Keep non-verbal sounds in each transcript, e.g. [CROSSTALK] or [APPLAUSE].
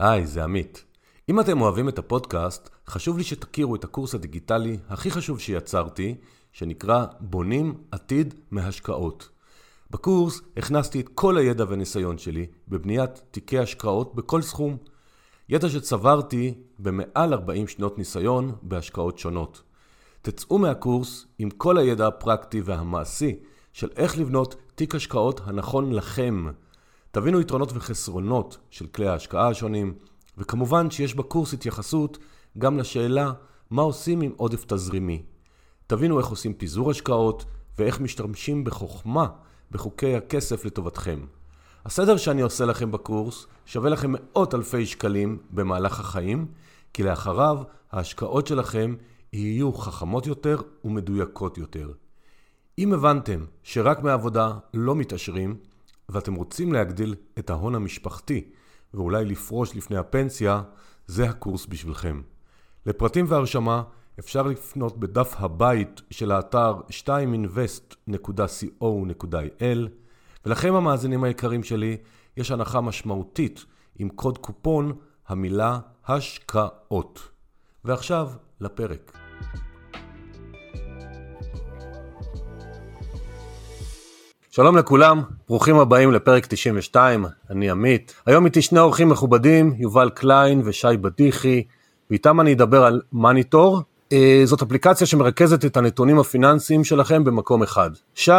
היי, זה עמית. אם אתם אוהבים את הפודקאסט, חשוב לי שתכירו את הקורס הדיגיטלי הכי חשוב שיצרתי, שנקרא בונים עתיד מהשקעות. בקורס הכנסתי את כל הידע והניסיון שלי בבניית תיקי השקעות בכל סכום. ידע שצברתי במעל 40 שנות ניסיון בהשקעות שונות. תצאו מהקורס עם כל הידע הפרקטי והמעשי של איך לבנות תיק השקעות הנכון לכם. תבינו יתרונות וחסרונות של כלי ההשקעה השונים, וכמובן שיש בקורס התייחסות גם לשאלה מה עושים עם עודף תזרימי. תבינו איך עושים פיזור השקעות ואיך משתמשים בחוכמה בחוקי הכסף לטובתכם. הסדר שאני עושה לכם בקורס שווה לכם מאות אלפי שקלים במהלך החיים, כי לאחריו ההשקעות שלכם יהיו חכמות יותר ומדויקות יותר. אם הבנתם שרק מעבודה לא מתעשרים, ואתם רוצים להגדיל את ההון המשפחתי ואולי לפרוש לפני הפנסיה, זה הקורס בשבילכם. לפרטים והרשמה אפשר לפנות בדף הבית של האתר 2invest.co.il ולכם המאזינים היקרים שלי, יש הנחה משמעותית עם קוד קופון המילה השקעות. ועכשיו לפרק. שלום לכולם, ברוכים הבאים לפרק 92, אני עמית. היום איתי שני אורחים מכובדים, יובל קליין ושי בדיחי, ואיתם אני אדבר על מניטור. אה, זאת אפליקציה שמרכזת את הנתונים הפיננסיים שלכם במקום אחד. שי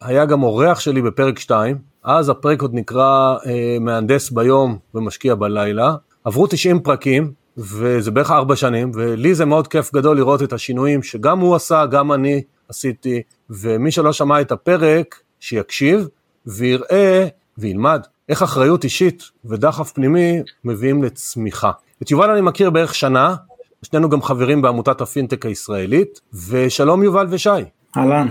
היה גם אורח שלי בפרק 2, אז הפרק עוד נקרא אה, מהנדס ביום ומשקיע בלילה. עברו 90 פרקים, וזה בערך 4 שנים, ולי זה מאוד כיף גדול לראות את השינויים שגם הוא עשה, גם אני עשיתי, ומי שלא שמע את הפרק, שיקשיב ויראה וילמד איך אחריות אישית ודחף פנימי מביאים לצמיחה. את יובל אני מכיר בערך שנה, שנינו גם חברים בעמותת הפינטק הישראלית, ושלום יובל ושי. אהלן.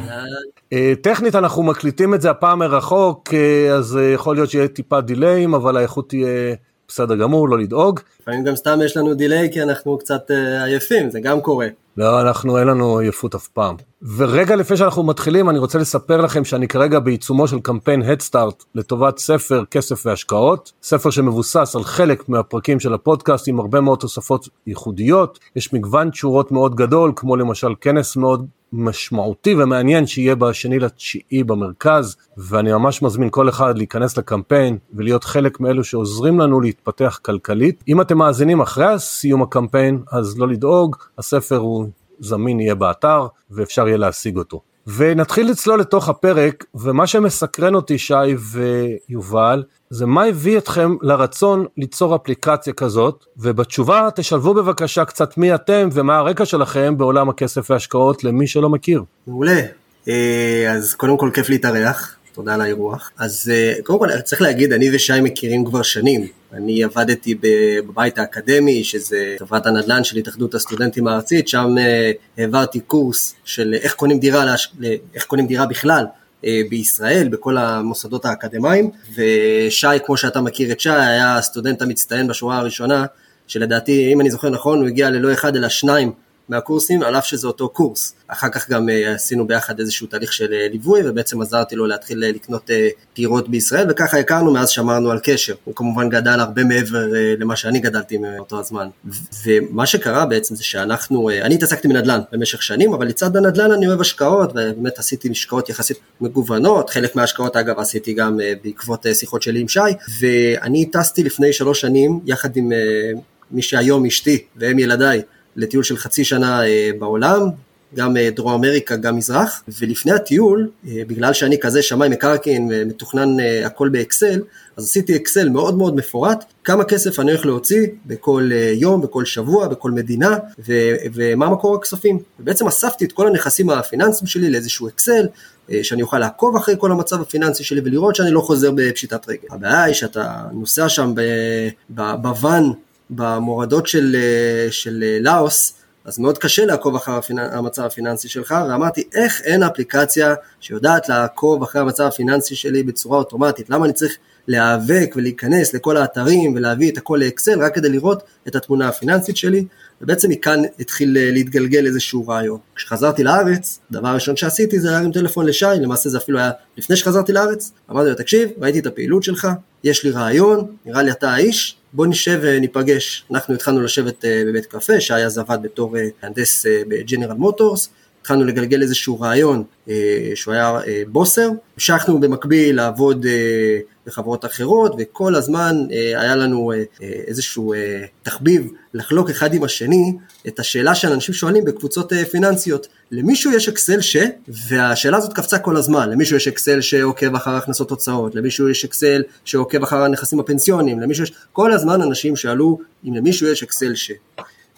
אה, טכנית אנחנו מקליטים את זה הפעם מרחוק, אה, אז אה, יכול להיות שיהיה טיפה דיליים, אבל האיכות תהיה בסדר גמור, לא לדאוג. לפעמים גם סתם יש לנו דיליי כי אנחנו קצת עייפים, זה גם קורה. לא, אנחנו, אין לנו עייפות אף פעם. ורגע לפני שאנחנו מתחילים, אני רוצה לספר לכם שאני כרגע בעיצומו של קמפיין הדסטארט לטובת ספר כסף והשקעות, ספר שמבוסס על חלק מהפרקים של הפודקאסט עם הרבה מאוד תוספות ייחודיות, יש מגוון תשורות מאוד גדול, כמו למשל כנס מאוד משמעותי ומעניין שיהיה בשני לתשיעי במרכז, ואני ממש מזמין כל אחד להיכנס לקמפיין ולהיות חלק מאלו שעוזרים לנו להתפתח כלכלית. אם אתם מאזינים אחרי סיום הקמפיין, אז לא לדאוג, הספר הוא זמין יהיה באתר ואפשר יהיה להשיג אותו. ונתחיל לצלול לתוך הפרק, ומה שמסקרן אותי שי ויובל, זה מה הביא אתכם לרצון ליצור אפליקציה כזאת, ובתשובה תשלבו בבקשה קצת מי אתם ומה הרקע שלכם בעולם הכסף והשקעות למי שלא מכיר. מעולה, אה, אז קודם כל כיף להתארח, תודה על האירוח. אז אה, קודם כל צריך להגיד, אני ושי מכירים כבר שנים. אני עבדתי בבית האקדמי, שזה חברת הנדל"ן של התאחדות הסטודנטים הארצית, שם אה, העברתי קורס של איך קונים דירה, איך קונים דירה בכלל. אה, בישראל, בכל המוסדות האקדמיים, ושי, כמו שאתה מכיר את שי, היה הסטודנט המצטיין בשורה הראשונה, שלדעתי, אם אני זוכר נכון, הוא הגיע ללא אחד אלא שניים מהקורסים, על אף שזה אותו קורס. אחר כך גם אה, עשינו ביחד איזשהו תהליך של אה, ליווי, ובעצם עזרתי לו להתחיל אה, לקנות דירות בישראל, וככה הכרנו, מאז שמרנו על קשר. הוא כמובן גדל הרבה מעבר למה שאני גדלתי מאותו הזמן. ומה שקרה בעצם זה שאנחנו, אני התעסקתי בנדל"ן במשך שנים, אבל לצד הנדל"ן אני אוהב השקעות, ובאמת עשיתי השקעות יחסית מגוונות, חלק מההשקעות אגב עשיתי גם בעקבות שיחות שלי עם שי, ואני טסתי לפני שלוש שנים, יחד עם מי שהיום אשתי והם ילדיי, לטיול של חצי שנה אה, בעולם, גם אה, דרום אמריקה, גם מזרח, ולפני הטיול, אה, בגלל שאני כזה שמאי מקרקעין ומתוכנן הכל באקסל, אז עשיתי אקסל מאוד מאוד מפורט, כמה כסף אני הולך להוציא בכל יום, בכל שבוע, בכל מדינה, ו- ומה מקור הכספים. ובעצם אספתי את כל הנכסים הפיננסיים שלי לאיזשהו אקסל, שאני אוכל לעקוב אחרי כל המצב הפיננסי שלי ולראות שאני לא חוזר בפשיטת רגל. הבעיה היא שאתה נוסע שם בוואן במורדות של, אה, של אה, לאוס, אז מאוד קשה לעקוב אחר המצב הפיננסי שלך, ואמרתי איך אין אפליקציה שיודעת לעקוב אחרי המצב הפיננסי שלי בצורה אוטומטית, למה אני צריך להיאבק ולהיכנס לכל האתרים ולהביא את הכל לאקסל רק כדי לראות את התמונה הפיננסית שלי, ובעצם מכאן התחיל אה, להתגלגל איזשהו רעיון. כשחזרתי לארץ, דבר ראשון שעשיתי זה להרים טלפון לשי, למעשה זה אפילו היה לפני שחזרתי לארץ, אמרתי לו תקשיב, ראיתי את הפעילות שלך, יש לי רעיון, נראה לי אתה האיש, בוא נשב וניפגש. אנחנו התחלנו לשבת בבית קפה, שי אז עבד בתור מהנדס בג'נרל מוטורס, התחלנו לגלגל איזשהו רעיון אה, שהוא היה אה, בוסר, המשכנו במקביל לעבוד אה, בחברות אחרות וכל הזמן היה לנו איזשהו תחביב לחלוק אחד עם השני את השאלה שאנשים שואלים בקבוצות פיננסיות, למישהו יש אקסל ש? והשאלה הזאת קפצה כל הזמן, למישהו יש אקסל שעוקב אחר הכנסות הוצאות, למישהו יש אקסל שעוקב אחר הנכסים הפנסיוניים, למישהו יש, כל הזמן אנשים שאלו אם למישהו יש אקסל ש.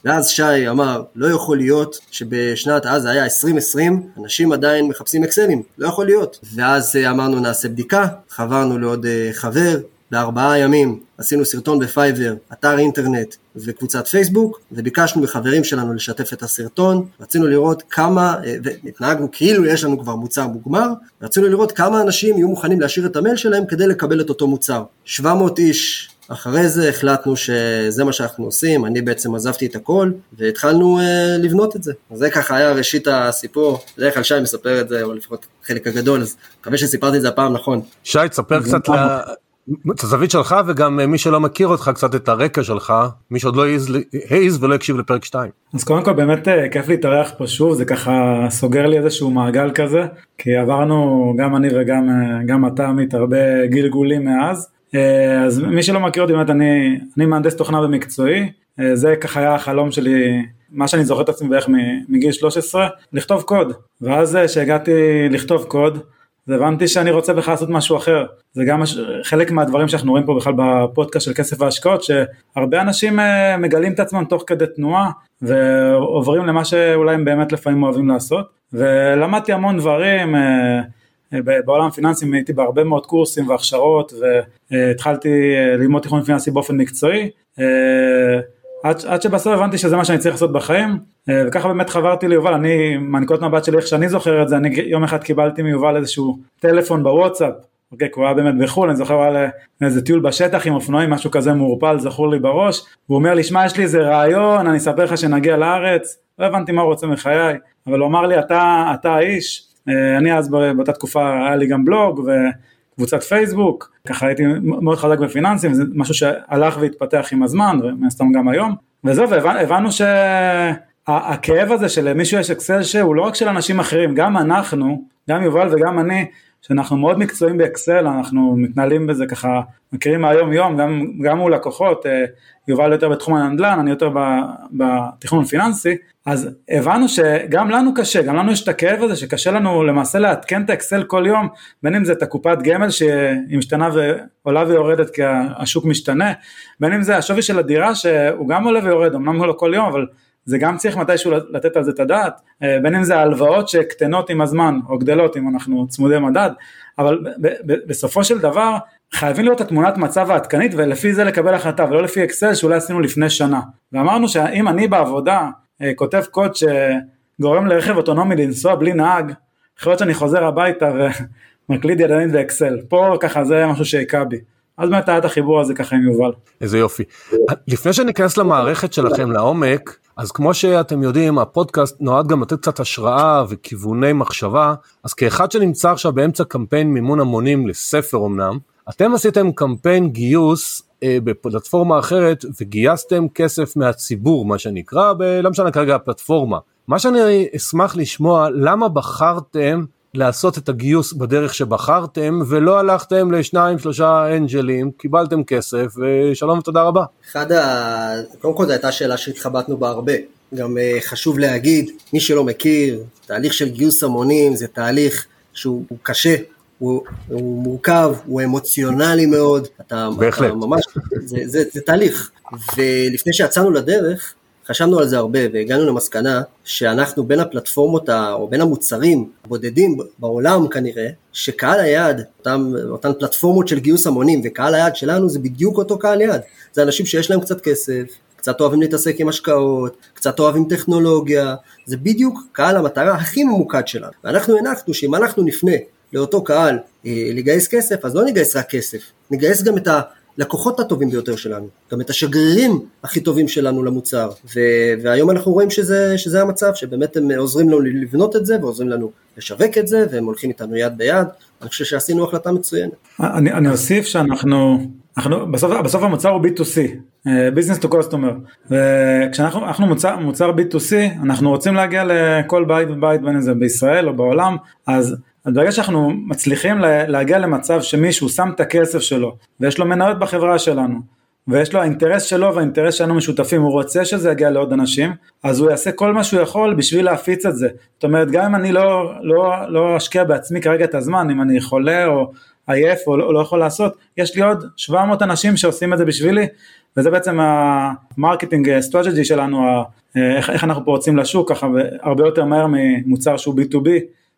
ואז שי אמר, לא יכול להיות שבשנת, אז היה 2020, אנשים עדיין מחפשים אקסלים, לא יכול להיות. ואז אה, אמרנו נעשה בדיקה, חברנו לעוד אה, חבר, בארבעה ימים עשינו סרטון בפייבר, אתר אינטרנט וקבוצת פייסבוק, וביקשנו מחברים שלנו לשתף את הסרטון, רצינו לראות כמה, אה, והתנהגנו כאילו יש לנו כבר מוצר מוגמר, רצינו לראות כמה אנשים יהיו מוכנים להשאיר את המייל שלהם כדי לקבל את אותו מוצר. 700 איש אחרי זה החלטנו שזה מה שאנחנו עושים, אני בעצם עזבתי את הכל והתחלנו uh, לבנות את זה. זה ככה היה ראשית הסיפור, בדרך כלל שי מספר את זה, או לפחות חלק הגדול, אז מקווה שסיפרתי את זה הפעם נכון. שי, תספר קצת ל... את הזווית שלך וגם אה, מי שלא מכיר אותך קצת את הרקע שלך, מי שעוד לא העז ולא הקשיב לפרק 2. אז קודם כל באמת אה, כיף להתארח פה שוב, זה ככה סוגר לי איזשהו מעגל כזה, כי עברנו גם אני וגם אתה עמית הרבה גלגולים מאז. אה, אז מי שלא מכיר אותי באמת אני, אני מהנדס תוכנה במקצועי, אה, זה ככה היה החלום שלי, מה שאני זוכר את עצמי בערך מגיל 13, לכתוב קוד, ואז כשהגעתי אה, לכתוב קוד, הבנתי שאני רוצה בכלל לעשות משהו אחר, זה גם חלק מהדברים שאנחנו רואים פה בכלל בפודקאסט של כסף והשקעות, שהרבה אנשים מגלים את עצמם תוך כדי תנועה ועוברים למה שאולי הם באמת לפעמים אוהבים לעשות, ולמדתי המון דברים, בעולם הפיננסים הייתי בהרבה מאוד קורסים והכשרות והתחלתי אה, ללמוד תיכון פיננסי באופן מקצועי אה, עד, עד שבסוף הבנתי שזה מה שאני צריך לעשות בחיים אה, וככה באמת חברתי ליובל. אני מהנקודת מבט שלי איך שאני זוכר את זה אני יום אחד קיבלתי מיובל איזשהו טלפון בוואטסאפ אוקיי, כי הוא היה באמת בחו"ל, אני זוכר, הוא היה איזה טיול בשטח עם אופנועים, משהו כזה מעורפל, זכור לי בראש, והוא אומר לי, שמע, יש לי איזה רעיון, אני אספר לך שנגיע לארץ, לא הבנתי מה הוא רוצה מחיי, אבל הוא אמר לי, אתה, אתה האיש, אני אז באותה תקופה היה לי גם בלוג וקבוצת פייסבוק, ככה הייתי מאוד חזק בפיננסים, זה משהו שהלך והתפתח עם הזמן, ומן הסתם גם היום, וזהו, והבנו שהכאב הזה שלמישהו יש אקסל שהוא לא רק של אנשים אחרים, גם אנחנו, גם יובל וגם אני, שאנחנו מאוד מקצועיים באקסל, אנחנו מתנהלים בזה ככה, מכירים מהיום יום, גם, גם מול לקוחות, אה, יובל יותר בתחום הנדל"ן, אני יותר בתכנון פיננסי, אז הבנו שגם לנו קשה, גם לנו יש את הכאב הזה שקשה לנו למעשה לעדכן את האקסל כל יום, בין אם זה את הקופת גמל שהיא משתנה ועולה ויורדת כי השוק משתנה, בין אם זה השווי של הדירה שהוא גם עולה ויורד, אמנם לא כל יום, אבל זה גם צריך מתישהו לתת על זה את הדעת, בין אם זה ההלוואות שקטנות עם הזמן או גדלות אם אנחנו צמודי מדד, אבל בסופו של דבר חייבים את התמונת מצב העדכנית ולפי זה לקבל החלטה ולא לפי אקסל שאולי עשינו לפני שנה. ואמרנו שאם אני בעבודה כותב קוד שגורם לרכב אוטונומי לנסוע בלי נהג, יכול להיות שאני חוזר הביתה ומקליד [LAUGHS] ידנית באקסל. פה ככה זה משהו שהכה בי. אז באמת היה את החיבור הזה ככה עם יובל. איזה יופי. לפני שניכנס למערכת שלכם לעומק, אז כמו שאתם יודעים, הפודקאסט נועד גם לתת קצת השראה וכיווני מחשבה, אז כאחד שנמצא עכשיו באמצע קמפיין מימון המונים לספר אמנם, אתם עשיתם קמפיין גיוס אה, בפלטפורמה אחרת וגייסתם כסף מהציבור מה שנקרא, לא משנה כרגע הפלטפורמה. מה שאני אשמח לשמוע, למה בחרתם לעשות את הגיוס בדרך שבחרתם ולא הלכתם לשניים שלושה אנג'לים, קיבלתם כסף ושלום ותודה רבה. אחד ה... קודם כל זו הייתה שאלה שהתחבטנו בה הרבה. גם uh, חשוב להגיד, מי שלא מכיר, תהליך של גיוס המונים זה תהליך שהוא קשה, הוא, הוא מורכב, הוא אמוציונלי מאוד, אתה, בהחלט. אתה ממש, זה, זה, זה תהליך, ולפני שיצאנו לדרך, חשבנו על זה הרבה והגענו למסקנה שאנחנו בין הפלטפורמות או בין המוצרים הבודדים בעולם כנראה, שקהל היעד, אותם, אותן פלטפורמות של גיוס המונים וקהל היעד שלנו זה בדיוק אותו קהל יעד, זה אנשים שיש להם קצת כסף, קצת אוהבים להתעסק עם השקעות, קצת אוהבים טכנולוגיה, זה בדיוק קהל המטרה הכי ממוקד שלנו. ואנחנו הנחנו שאם אנחנו נפנה לאותו קהל אה, לגייס כסף, אז לא נגייס רק כסף, נגייס גם את הלקוחות הטובים ביותר שלנו, גם את השגרירים הכי טובים שלנו למוצר, והיום אנחנו רואים שזה, שזה המצב, שבאמת הם עוזרים לנו לבנות את זה ועוזרים לנו לשווק את זה, והם הולכים איתנו יד ביד, אני חושב שעשינו החלטה מצוינת. אני, אני אוסיף שאנחנו אנחנו, בסוף, בסוף המוצר הוא B2C, business to customer, וכשאנחנו מוצר, מוצר B2C, אנחנו רוצים להגיע לכל בית ובית בין אם זה בישראל או בעולם, אז ברגע שאנחנו מצליחים להגיע למצב שמישהו שם את הכסף שלו, ויש לו מניות בחברה שלנו, ויש לו האינטרס שלו והאינטרס שלנו משותפים, הוא רוצה שזה יגיע לעוד אנשים, אז הוא יעשה כל מה שהוא יכול בשביל להפיץ את זה. זאת אומרת, גם אם אני לא, לא, לא אשקיע בעצמי כרגע את הזמן, אם אני חולה או עייף או לא, לא יכול לעשות, יש לי עוד 700 אנשים שעושים את זה בשבילי, וזה בעצם ה marketing strategy שלנו, איך, איך אנחנו פורצים לשוק, ככה הרבה יותר מהר ממוצר שהוא B2B,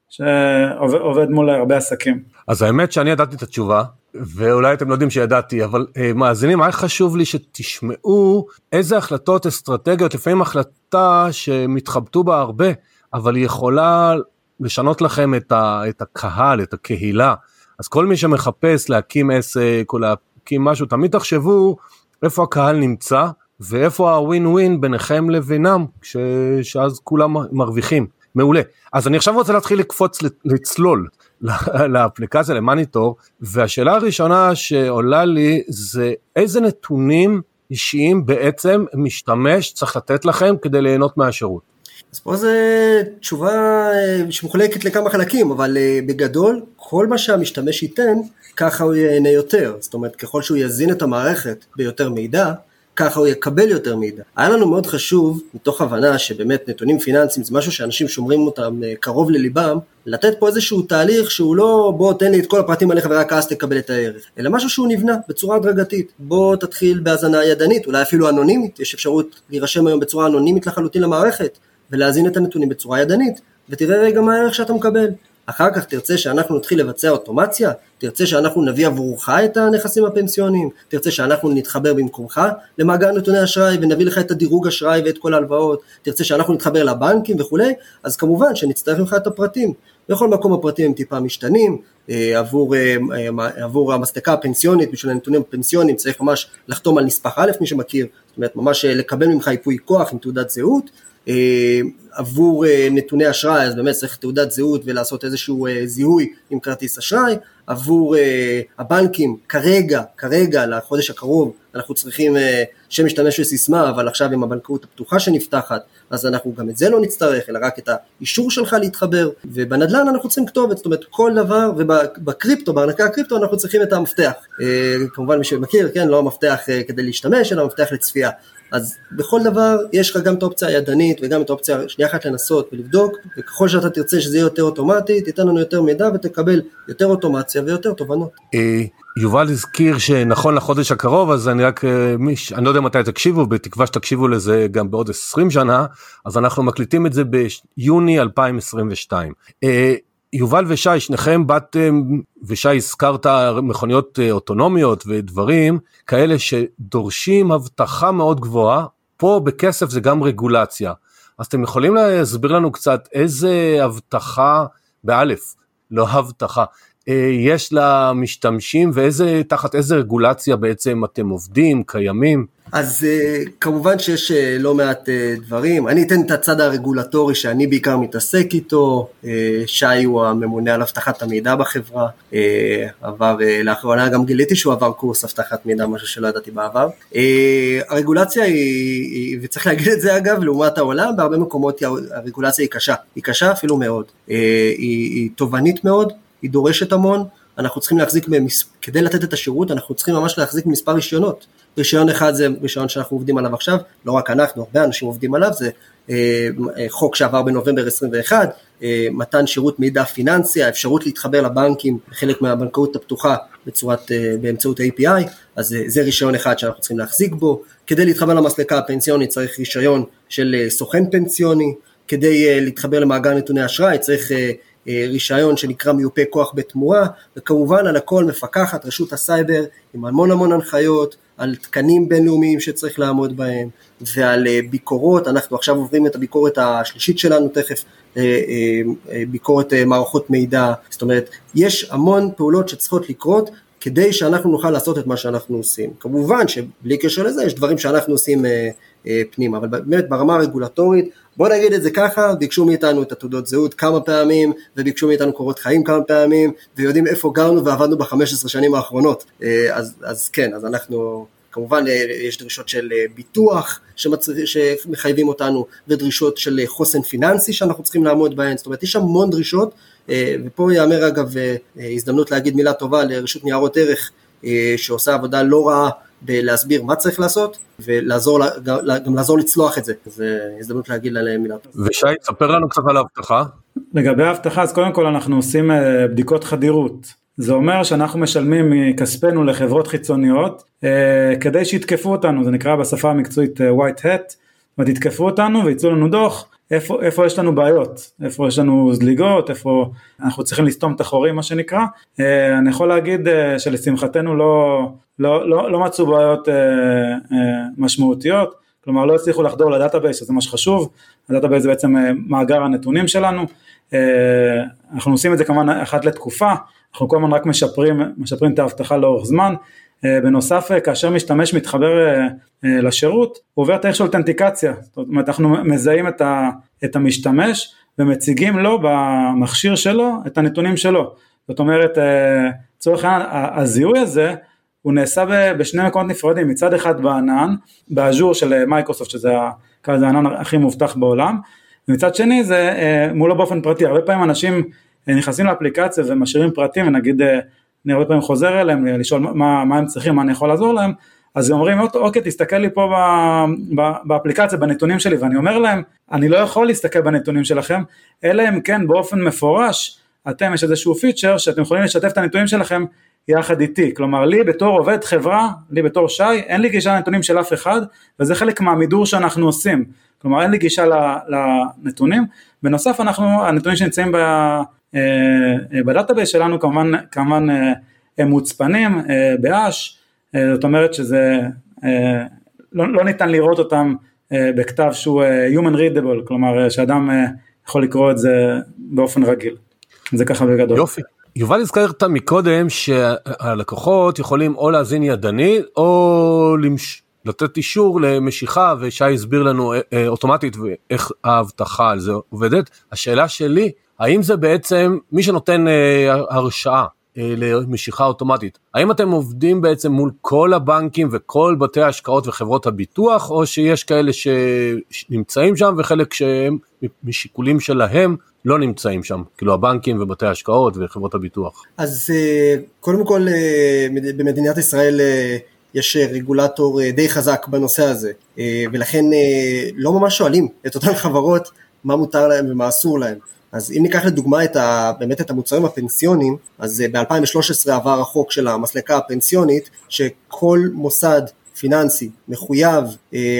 שעובד מול הרבה עסקים. אז האמת שאני ידעתי את התשובה, ואולי אתם לא יודעים שידעתי, אבל uh, מאזינים, היה חשוב לי שתשמעו איזה החלטות אסטרטגיות, לפעמים החלטה שמתחבטו בה הרבה, אבל היא יכולה לשנות לכם את, ה, את הקהל, את הקהילה. אז כל מי שמחפש להקים עסק או להקים משהו, תמיד תחשבו איפה הקהל נמצא ואיפה הווין ווין ביניכם לבינם, ש, שאז כולם מרוויחים. מעולה. אז אני עכשיו רוצה להתחיל לקפוץ, לצלול לאפליקציה למניטור, והשאלה הראשונה שעולה לי זה איזה נתונים אישיים בעצם משתמש צריך לתת לכם כדי ליהנות מהשירות. אז פה זו תשובה אה, שמחולקת לכמה חלקים, אבל אה, בגדול, כל מה שהמשתמש ייתן, ככה הוא ייהנה יותר. זאת אומרת, ככל שהוא יזין את המערכת ביותר מידע, ככה הוא יקבל יותר מידע. היה לנו מאוד חשוב, מתוך הבנה שבאמת נתונים פיננסיים זה משהו שאנשים שומרים אותם אה, קרוב לליבם, לתת פה איזשהו תהליך שהוא לא בוא תן לי את כל הפרטים עליך ורק אז תקבל את הערך, אלא משהו שהוא נבנה בצורה הדרגתית. בוא תתחיל בהאזנה ידנית, אולי אפילו אנונימית, יש אפשרות להירשם היום בצורה אנונימית לחלוטין למערכת, ולהזין את הנתונים בצורה ידנית, ותראה רגע מה הערך שאתה מקבל. אחר כך תרצה שאנחנו נתחיל לבצע אוטומציה, תרצה שאנחנו נביא עבורך את הנכסים הפנסיוניים, תרצה שאנחנו נתחבר במקומך למאגר נתוני אשראי ונביא לך את הדירוג אשראי ואת כל ההלוואות, תרצה שאנחנו נתחבר לבנקים וכולי, אז כמובן שנצטרך ממך את הפרטים. בכל מקום הפרטים הם טיפה משתנים, אה, עבור, אה, אה, עבור המסלקה הפנסיונית, בשביל הנתונים הפנסיוניים צריך ממש לחתום על נספח א', מי שמכיר, זאת אומרת ממש לקבל ממך ייפוי כוח עם תעודת זהות, עבור אה, נתוני אשראי, אז באמת צריך תעודת זהות ולעשות איזשהו אה, זיהוי עם כרטיס אשראי, עבור הבנקים כרגע, כרגע לחודש הקרוב אנחנו צריכים שם משתמש וסיסמה, אבל עכשיו עם הבנקאות הפתוחה שנפתחת, אז אנחנו גם את זה לא נצטרך, אלא רק את האישור שלך להתחבר, ובנדל"ן אנחנו צריכים כתובת, זאת אומרת כל דבר, ובקריפטו, בהרנקה הקריפטו אנחנו צריכים את המפתח, כמובן מי שמכיר, כן, לא המפתח כדי להשתמש, אלא המפתח לצפייה, אז בכל דבר יש לך גם את האופציה הידנית וגם את האופציה שנייה אחת לנסות ולבדוק וככל שאתה תרצה שזה יהיה יותר אוטומטי תיתן לנו יותר מידע ותקבל יותר אוטומציה ויותר תובנות. אה, יובל הזכיר שנכון לחודש הקרוב אז אני רק אה, אני לא יודע מתי תקשיבו בתקווה שתקשיבו לזה גם בעוד 20 שנה אז אנחנו מקליטים את זה ביוני 2022. יובל ושי, שניכם באתם, ושי הזכרת מכוניות אה, אוטונומיות ודברים כאלה שדורשים הבטחה מאוד גבוהה, פה בכסף זה גם רגולציה. אז אתם יכולים להסביר לנו קצת איזה הבטחה, באלף, לא הבטחה, אה, יש למשתמשים ואיזה, תחת איזה רגולציה בעצם אתם עובדים, קיימים? אז אה, כמובן שיש אה, לא מעט דברים, אני אתן את הצד הרגולטורי שאני בעיקר מתעסק איתו, שי הוא הממונה על אבטחת המידע בחברה, עבר, לאחרונה גם גיליתי שהוא עבר קורס אבטחת מידע, משהו שלא ידעתי בעבר. הרגולציה היא, וצריך להגיד את זה אגב, לעומת העולם, בהרבה מקומות הרגולציה היא קשה, היא קשה אפילו מאוד, היא, היא תובענית מאוד, היא דורשת המון, אנחנו צריכים להחזיק, במס... כדי לתת את השירות, אנחנו צריכים ממש להחזיק במספר רישיונות. רישיון אחד זה רישיון שאנחנו עובדים עליו עכשיו, לא רק אנחנו, הרבה אנשים עובדים עליו, זה אה, חוק שעבר בנובמבר 21, אה, מתן שירות מידע פיננסי, האפשרות להתחבר לבנקים, חלק מהבנקאות הפתוחה בצורת, אה, באמצעות API, אז אה, זה רישיון אחד שאנחנו צריכים להחזיק בו. כדי להתחבר למסלקה הפנסיונית צריך רישיון של אה, סוכן פנסיוני, כדי אה, להתחבר למאגר נתוני אשראי צריך אה, אה, רישיון שנקרא מיופה כוח בתמורה, וכמובן על הכל מפקחת רשות הסייבר עם המון המון הנחיות, על תקנים בינלאומיים שצריך לעמוד בהם, ועל אה, ביקורות, אנחנו עכשיו עוברים את הביקורת השלישית שלנו תכף, אה, ביקורת מערכות מידע, זאת אומרת, יש המון פעולות שצריכות לקרות כדי שאנחנו נוכל לעשות את מה שאנחנו עושים. כמובן שבלי קשר לזה יש דברים שאנחנו עושים אה, אה, פנימה, אבל באמת ברמה הרגולטורית, בוא נגיד את זה ככה, ביקשו מאיתנו את התעודות זהות כמה פעמים, וביקשו מאיתנו קורות חיים כמה פעמים, ויודעים איפה גרנו ועבדנו ב-15 שנים האחרונות. אה, אז, אז כן, אז אנחנו... כמובן אה, יש דרישות של אה, ביטוח שמצר... שמחייבים אותנו ודרישות של אה, חוסן פיננסי שאנחנו צריכים לעמוד בהן, זאת אומרת יש המון דרישות ופה יאמר אגב הזדמנות להגיד מילה טובה לרשות ניירות ערך שעושה עבודה לא רעה בלהסביר מה צריך לעשות ולעזור, גם לעזור לצלוח את זה, זו הזדמנות להגיד עליהם מילה טובה. ושי, תספר לנו קצת על האבטחה. לגבי האבטחה אז קודם כל אנחנו עושים בדיקות חדירות זה אומר שאנחנו משלמים מכספנו לחברות חיצוניות אה, כדי שיתקפו אותנו, זה נקרא בשפה המקצועית אה, white hat, זאת יתקפו אותנו וייצאו לנו דוח איפה, איפה יש לנו בעיות, איפה יש לנו זליגות, איפה אנחנו צריכים לסתום את החורים מה שנקרא. אה, אני יכול להגיד אה, שלשמחתנו לא, לא, לא, לא מצאו בעיות אה, אה, משמעותיות, כלומר לא הצליחו לחדור ל database, שזה מה שחשוב, ה database זה בעצם אה, מאגר הנתונים שלנו, אה, אנחנו עושים את זה כמובן אחת לתקופה, אנחנו כל הזמן רק משפרים, משפרים את האבטחה לאורך זמן. אה, בנוסף, אה, כאשר משתמש מתחבר אה, לשירות, הוא עובר תהליך של אותנטיקציה, זאת אומרת אנחנו מזהים את, ה, את המשתמש ומציגים לו במכשיר שלו את הנתונים שלו. זאת אומרת, לצורך העניין, הזיהוי הזה הוא נעשה בשני מקומות נפרדים, מצד אחד בענן, באז'ור של מייקרוסופט שזה הענן הכי מאובטח בעולם, ומצד שני זה מולו באופן פרטי, הרבה פעמים אנשים נכנסים לאפליקציה ומשאירים פרטים ונגיד אה, אני הרבה פעמים חוזר אליהם לשאול מה, מה הם צריכים, מה אני יכול לעזור להם, אז הם אומרים אוקיי תסתכל לי פה ב, ב, באפליקציה בנתונים שלי ואני אומר להם אני לא יכול להסתכל בנתונים שלכם אלא אם כן באופן מפורש אתם יש איזשהו פיצ'ר שאתם יכולים לשתף את הנתונים שלכם יחד איתי, כלומר לי בתור עובד חברה, לי בתור שי, אין לי גישה לנתונים של אף אחד וזה חלק מהמידור שאנחנו עושים, כלומר אין לי גישה לנתונים, בנוסף אנחנו, הנתונים שנמצאים אה, אה, ב database שלנו כמובן, כמובן אה, הם מוצפנים ב hash, זאת אומרת שזה לא, לא ניתן לראות אותם בכתב שהוא human readable, כלומר שאדם יכול לקרוא את זה באופן רגיל, זה ככה בגדול. יופי. יובל הזכרת מקודם שהלקוחות יכולים או להזין ידני או למש... לתת אישור למשיכה ושי הסביר לנו אוטומטית ואיך האבטחה על זה עובדת. השאלה שלי האם זה בעצם מי שנותן אה, הרשאה אה, למשיכה אוטומטית, האם אתם עובדים בעצם מול כל הבנקים וכל בתי ההשקעות וחברות הביטוח, או שיש כאלה שנמצאים שם וחלק שהם משיקולים שלהם לא נמצאים שם, כאילו הבנקים ובתי ההשקעות וחברות הביטוח? אז אה, קודם כל אה, במדינת ישראל אה, יש רגולטור די חזק בנושא הזה, ולכן לא ממש שואלים את אותן [LAUGHS] חברות מה מותר להם ומה אסור להם. אז אם ניקח לדוגמה את ה, באמת את המוצרים הפנסיונים, אז אה, ב-2013 עבר החוק של המסלקה הפנסיונית, שכל מוסד פיננסי מחויב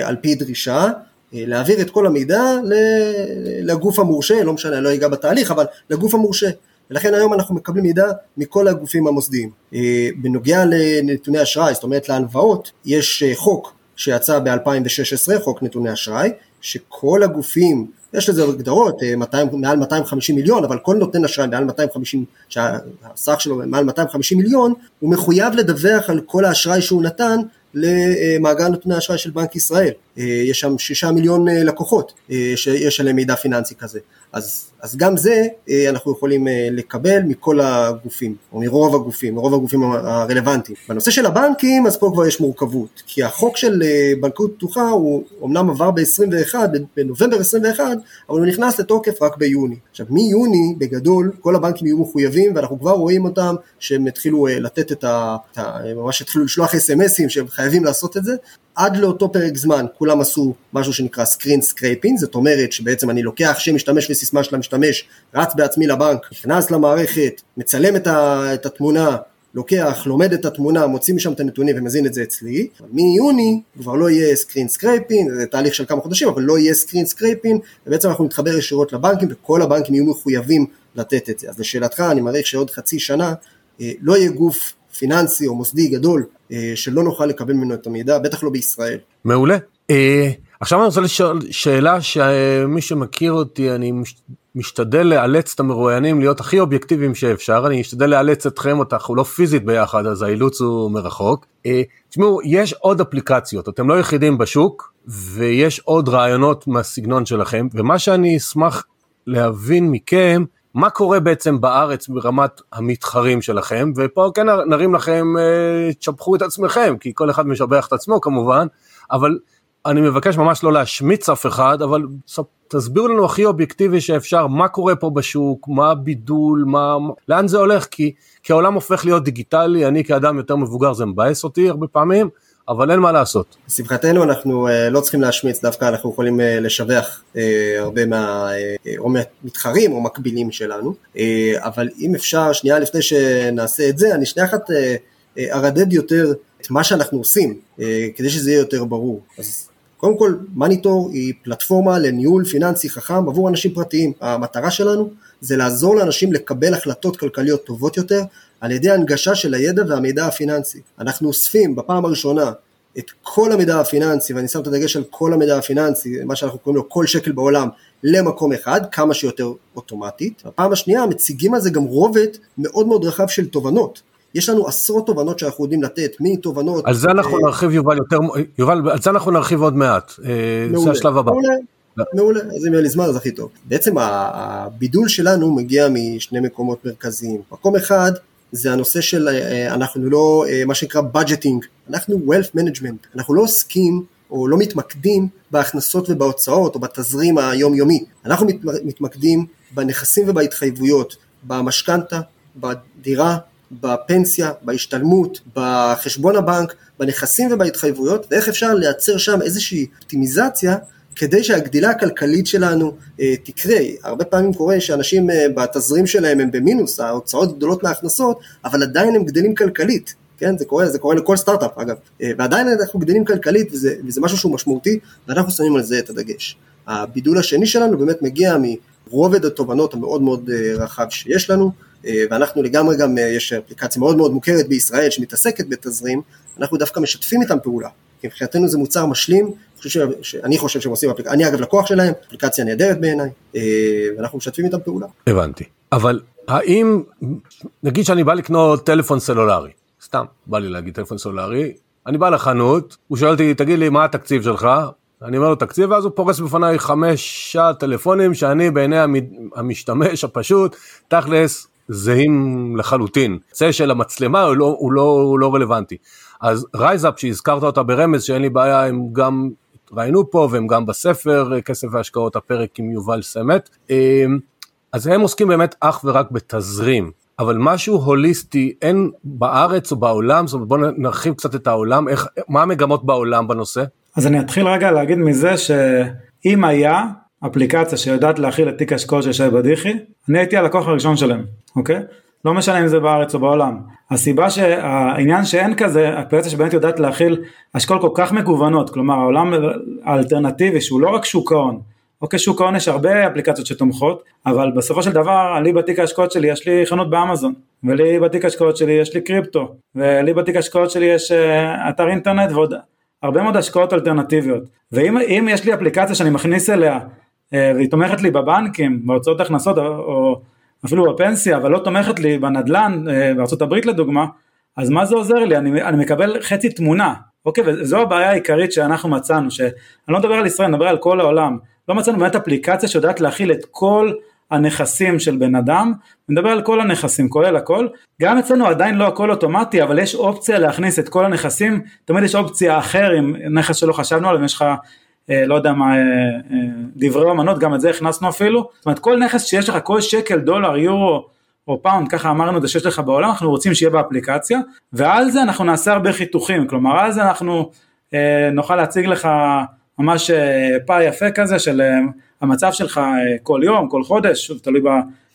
על פי דרישה להעביר את כל המידע לגוף המורשה, לא משנה, לא אגע בתהליך, אבל לגוף המורשה. ולכן היום אנחנו מקבלים מידע מכל הגופים המוסדיים. אה, בנוגע לנתוני אשראי, זאת אומרת להלוואות, יש אה, חוק שיצא ב-2016, חוק נתוני אשראי, שכל הגופים יש לזה הגדרות, 200, אה, מעל 250 מיליון, אבל כל נותן אשראי מעל 250, שהסך שלו מעל 250 מיליון, הוא מחויב לדווח על כל האשראי שהוא נתן למאגר נתוני האשראי של בנק ישראל. אה, יש שם שישה מיליון אה, לקוחות שיש עליהם מידע פיננסי כזה. אז, אז גם זה אה, אנחנו יכולים אה, לקבל מכל הגופים, או מרוב הגופים, מרוב הגופים הרלוונטיים. בנושא של הבנקים, אז פה כבר יש מורכבות, כי החוק של אה, בנקאות פתוחה הוא אמנם עבר ב-21, בנובמבר 21, אבל הוא נכנס לתוקף רק ביוני. עכשיו מיוני בגדול כל הבנקים יהיו מחויבים ואנחנו כבר רואים אותם שהם התחילו לתת את ה... ממש התחילו לשלוח אס.אם.אסים שהם חייבים לעשות את זה, עד לאותו פרק זמן כולם עשו משהו שנקרא screen scraping, זאת אומרת שבעצם אני לוקח שם משתמש וסיסמה של המשתמש, רץ בעצמי לבנק, נכנס למערכת, מצלם את, ה, את התמונה, לוקח, לומד את התמונה, מוציא משם את הנתונים ומזין את זה אצלי, מיוני כבר לא יהיה screen scraping, זה תהליך של כמה חודשים, אבל לא יהיה screen scraping, ובעצם אנחנו נתחבר ישירות לבנקים וכל הבנקים יהיו מחויבים לתת את זה. אז לשאלתך, אני מעריך שעוד חצי שנה אה, לא יהיה גוף פיננסי או מוסדי גדול אה, שלא נוכל לקבל ממנו את המידע, בטח לא בישראל. מעולה. אה, עכשיו אני רוצה לשאול שאלה שמי שמכיר אותי, אני משתדל לאלץ את המרואיינים להיות הכי אובייקטיביים שאפשר, אני משתדל לאלץ אתכם, אנחנו לא פיזית ביחד, אז האילוץ הוא מרחוק. אה, תשמעו, יש עוד אפליקציות, אתם לא יחידים בשוק, ויש עוד רעיונות מהסגנון שלכם, ומה שאני אשמח להבין מכם, מה קורה בעצם בארץ ברמת המתחרים שלכם, ופה כן נרים לכם, אה, תשבחו את עצמכם, כי כל אחד משבח את עצמו כמובן, אבל אני מבקש ממש לא להשמיץ אף אחד, אבל תסבירו לנו הכי אובייקטיבי שאפשר, מה קורה פה בשוק, מה הבידול, מה, לאן זה הולך, כי, כי העולם הופך להיות דיגיטלי, אני כאדם יותר מבוגר זה מבאס אותי הרבה פעמים, אבל אין מה לעשות. לשמחתנו אנחנו uh, לא צריכים להשמיץ, דווקא אנחנו יכולים uh, לשבח uh, הרבה מה... uh, או מתחרים או מקבילים שלנו, uh, אבל אם אפשר, שנייה לפני שנעשה את זה, אני שנייה אחת uh, uh, ארדד יותר את מה שאנחנו עושים, כדי שזה יהיה יותר ברור. אז קודם כל, מניטור היא פלטפורמה לניהול פיננסי חכם עבור אנשים פרטיים. המטרה שלנו זה לעזור לאנשים לקבל החלטות כלכליות טובות יותר על ידי הנגשה של הידע והמידע הפיננסי. אנחנו אוספים בפעם הראשונה את כל המידע הפיננסי, ואני שם את הדגש על כל המידע הפיננסי, מה שאנחנו קוראים לו כל שקל בעולם, למקום אחד, כמה שיותר אוטומטית. בפעם השנייה מציגים על זה גם רובד מאוד מאוד רחב של תובנות. יש לנו עשרות תובנות שאנחנו יודעים לתת, מתובנות... על זה אנחנו אה, נרחיב יובל יותר, יובל, על זה אנחנו נרחיב עוד מעט, אה, זה השלב הבא. מעולה, מעולה, אז אם יהיה לי זמן אז הכי טוב. בעצם הבידול שלנו מגיע משני מקומות מרכזיים. מקום אחד זה הנושא של אה, אנחנו לא, מה שנקרא budgeting, אנחנו wealth management, אנחנו לא עוסקים או לא מתמקדים בהכנסות ובהוצאות או בתזרים היומיומי, אנחנו מתמקדים בנכסים ובהתחייבויות, במשכנתה, בדירה, בפנסיה, בהשתלמות, בחשבון הבנק, בנכסים ובהתחייבויות, ואיך אפשר לייצר שם איזושהי אופטימיזציה כדי שהגדילה הכלכלית שלנו אה, תקרה. הרבה פעמים קורה שאנשים אה, בתזרים שלהם הם במינוס, ההוצאות גדולות מההכנסות, אבל עדיין הם גדלים כלכלית. כן, זה קורה, זה קורה לכל סטארט-אפ אגב, אה, ועדיין אנחנו גדלים כלכלית וזה, וזה משהו שהוא משמעותי ואנחנו שמים על זה את הדגש. הבידול השני שלנו באמת מגיע מרובד התובנות המאוד מאוד אה, רחב שיש לנו, ואנחנו לגמרי גם, אה, יש אפליקציה מאוד מאוד מוכרת בישראל שמתעסקת בתזרים, אנחנו דווקא משתפים איתם פעולה, כי מבחינתנו זה מוצר משלים, שאני חושב שהם עושים אפליקציה, אני אגב לקוח שלהם, אפליקציה נהדרת בעיניי, אה, ואנחנו משתפים איתם פעולה. הבנתי, אבל האם, נגיד שאני בא לקנות טלפון סלולרי, סתם בא לי להגיד טלפון סלולרי, אני בא לחנות, הוא שואל אותי, תגיד לי מה התקציב שלך? אני אומר לו תקציב, ואז הוא פורס בפניי חמש טלפונים שאני בעיני המשתמש הפשוט, תכלס זהים לחלוטין. זה של המצלמה הוא לא, הוא לא, הוא לא רלוונטי. אז RiseUp שהזכרת אותה ברמז שאין לי בעיה הם גם רואיינו פה והם גם בספר כסף והשקעות הפרק עם יובל סמט. אמ, אז הם עוסקים באמת אך ורק בתזרים. אבל משהו הוליסטי אין בארץ או בעולם, זאת אומרת בואו נרחיב קצת את העולם, איך, מה המגמות בעולם בנושא? אז אני אתחיל רגע להגיד מזה שאם היה אפליקציה שיודעת להכיל את תיק השקעות של שי בדיחי, אני הייתי הלקוח הראשון שלהם, אוקיי? לא משנה אם זה בארץ או בעולם. הסיבה שהעניין שאין כזה, אפליקציה שבאמת יודעת להכיל השקעות כל כך מגוונות, כלומר העולם האלטרנטיבי שהוא לא רק שוק ההון, אוקיי שוק ההון יש הרבה אפליקציות שתומכות, אבל בסופו של דבר לי בתיק ההשקעות שלי יש לי חנות באמזון, ולי בתיק ההשקעות שלי יש לי קריפטו, ולי בתיק ההשקעות שלי יש אה, אתר אינטרנט ועוד הרבה מאוד השקעות אלטרנטיביות, ואם יש לי אפליקציה שאני מכניס אליה והיא תומכת לי בבנקים, בהוצאות הכנסות או אפילו בפנסיה, אבל לא תומכת לי בנדל"ן, אה, בארה"ב לדוגמה, אז מה זה עוזר לי? אני, אני מקבל חצי תמונה, אוקיי? וזו הבעיה העיקרית שאנחנו מצאנו, שאני לא מדבר על ישראל, אני מדבר על כל העולם. לא מצאנו באמת אפליקציה שיודעת להכיל את כל הנכסים של בן אדם, אני מדבר על כל הנכסים, כולל הכל. גם אצלנו עדיין לא הכל אוטומטי, אבל יש אופציה להכניס את כל הנכסים, תמיד יש אופציה אחר אם נכס שלא חשבנו עליו, אם יש לך אה, לא יודע מה, אה, אה, דברי אמנות, גם את זה הכנסנו אפילו. זאת אומרת, כל נכס שיש לך, כל שקל, דולר, יורו או פאונד, ככה אמרנו זה שיש לך בעולם, אנחנו רוצים שיהיה באפליקציה, ועל זה אנחנו נעשה הרבה חיתוכים, כלומר על זה אנחנו נוכל להציג לך ממש פאי יפה כזה של המצב שלך כל יום, כל חודש, שוב תלוי ב...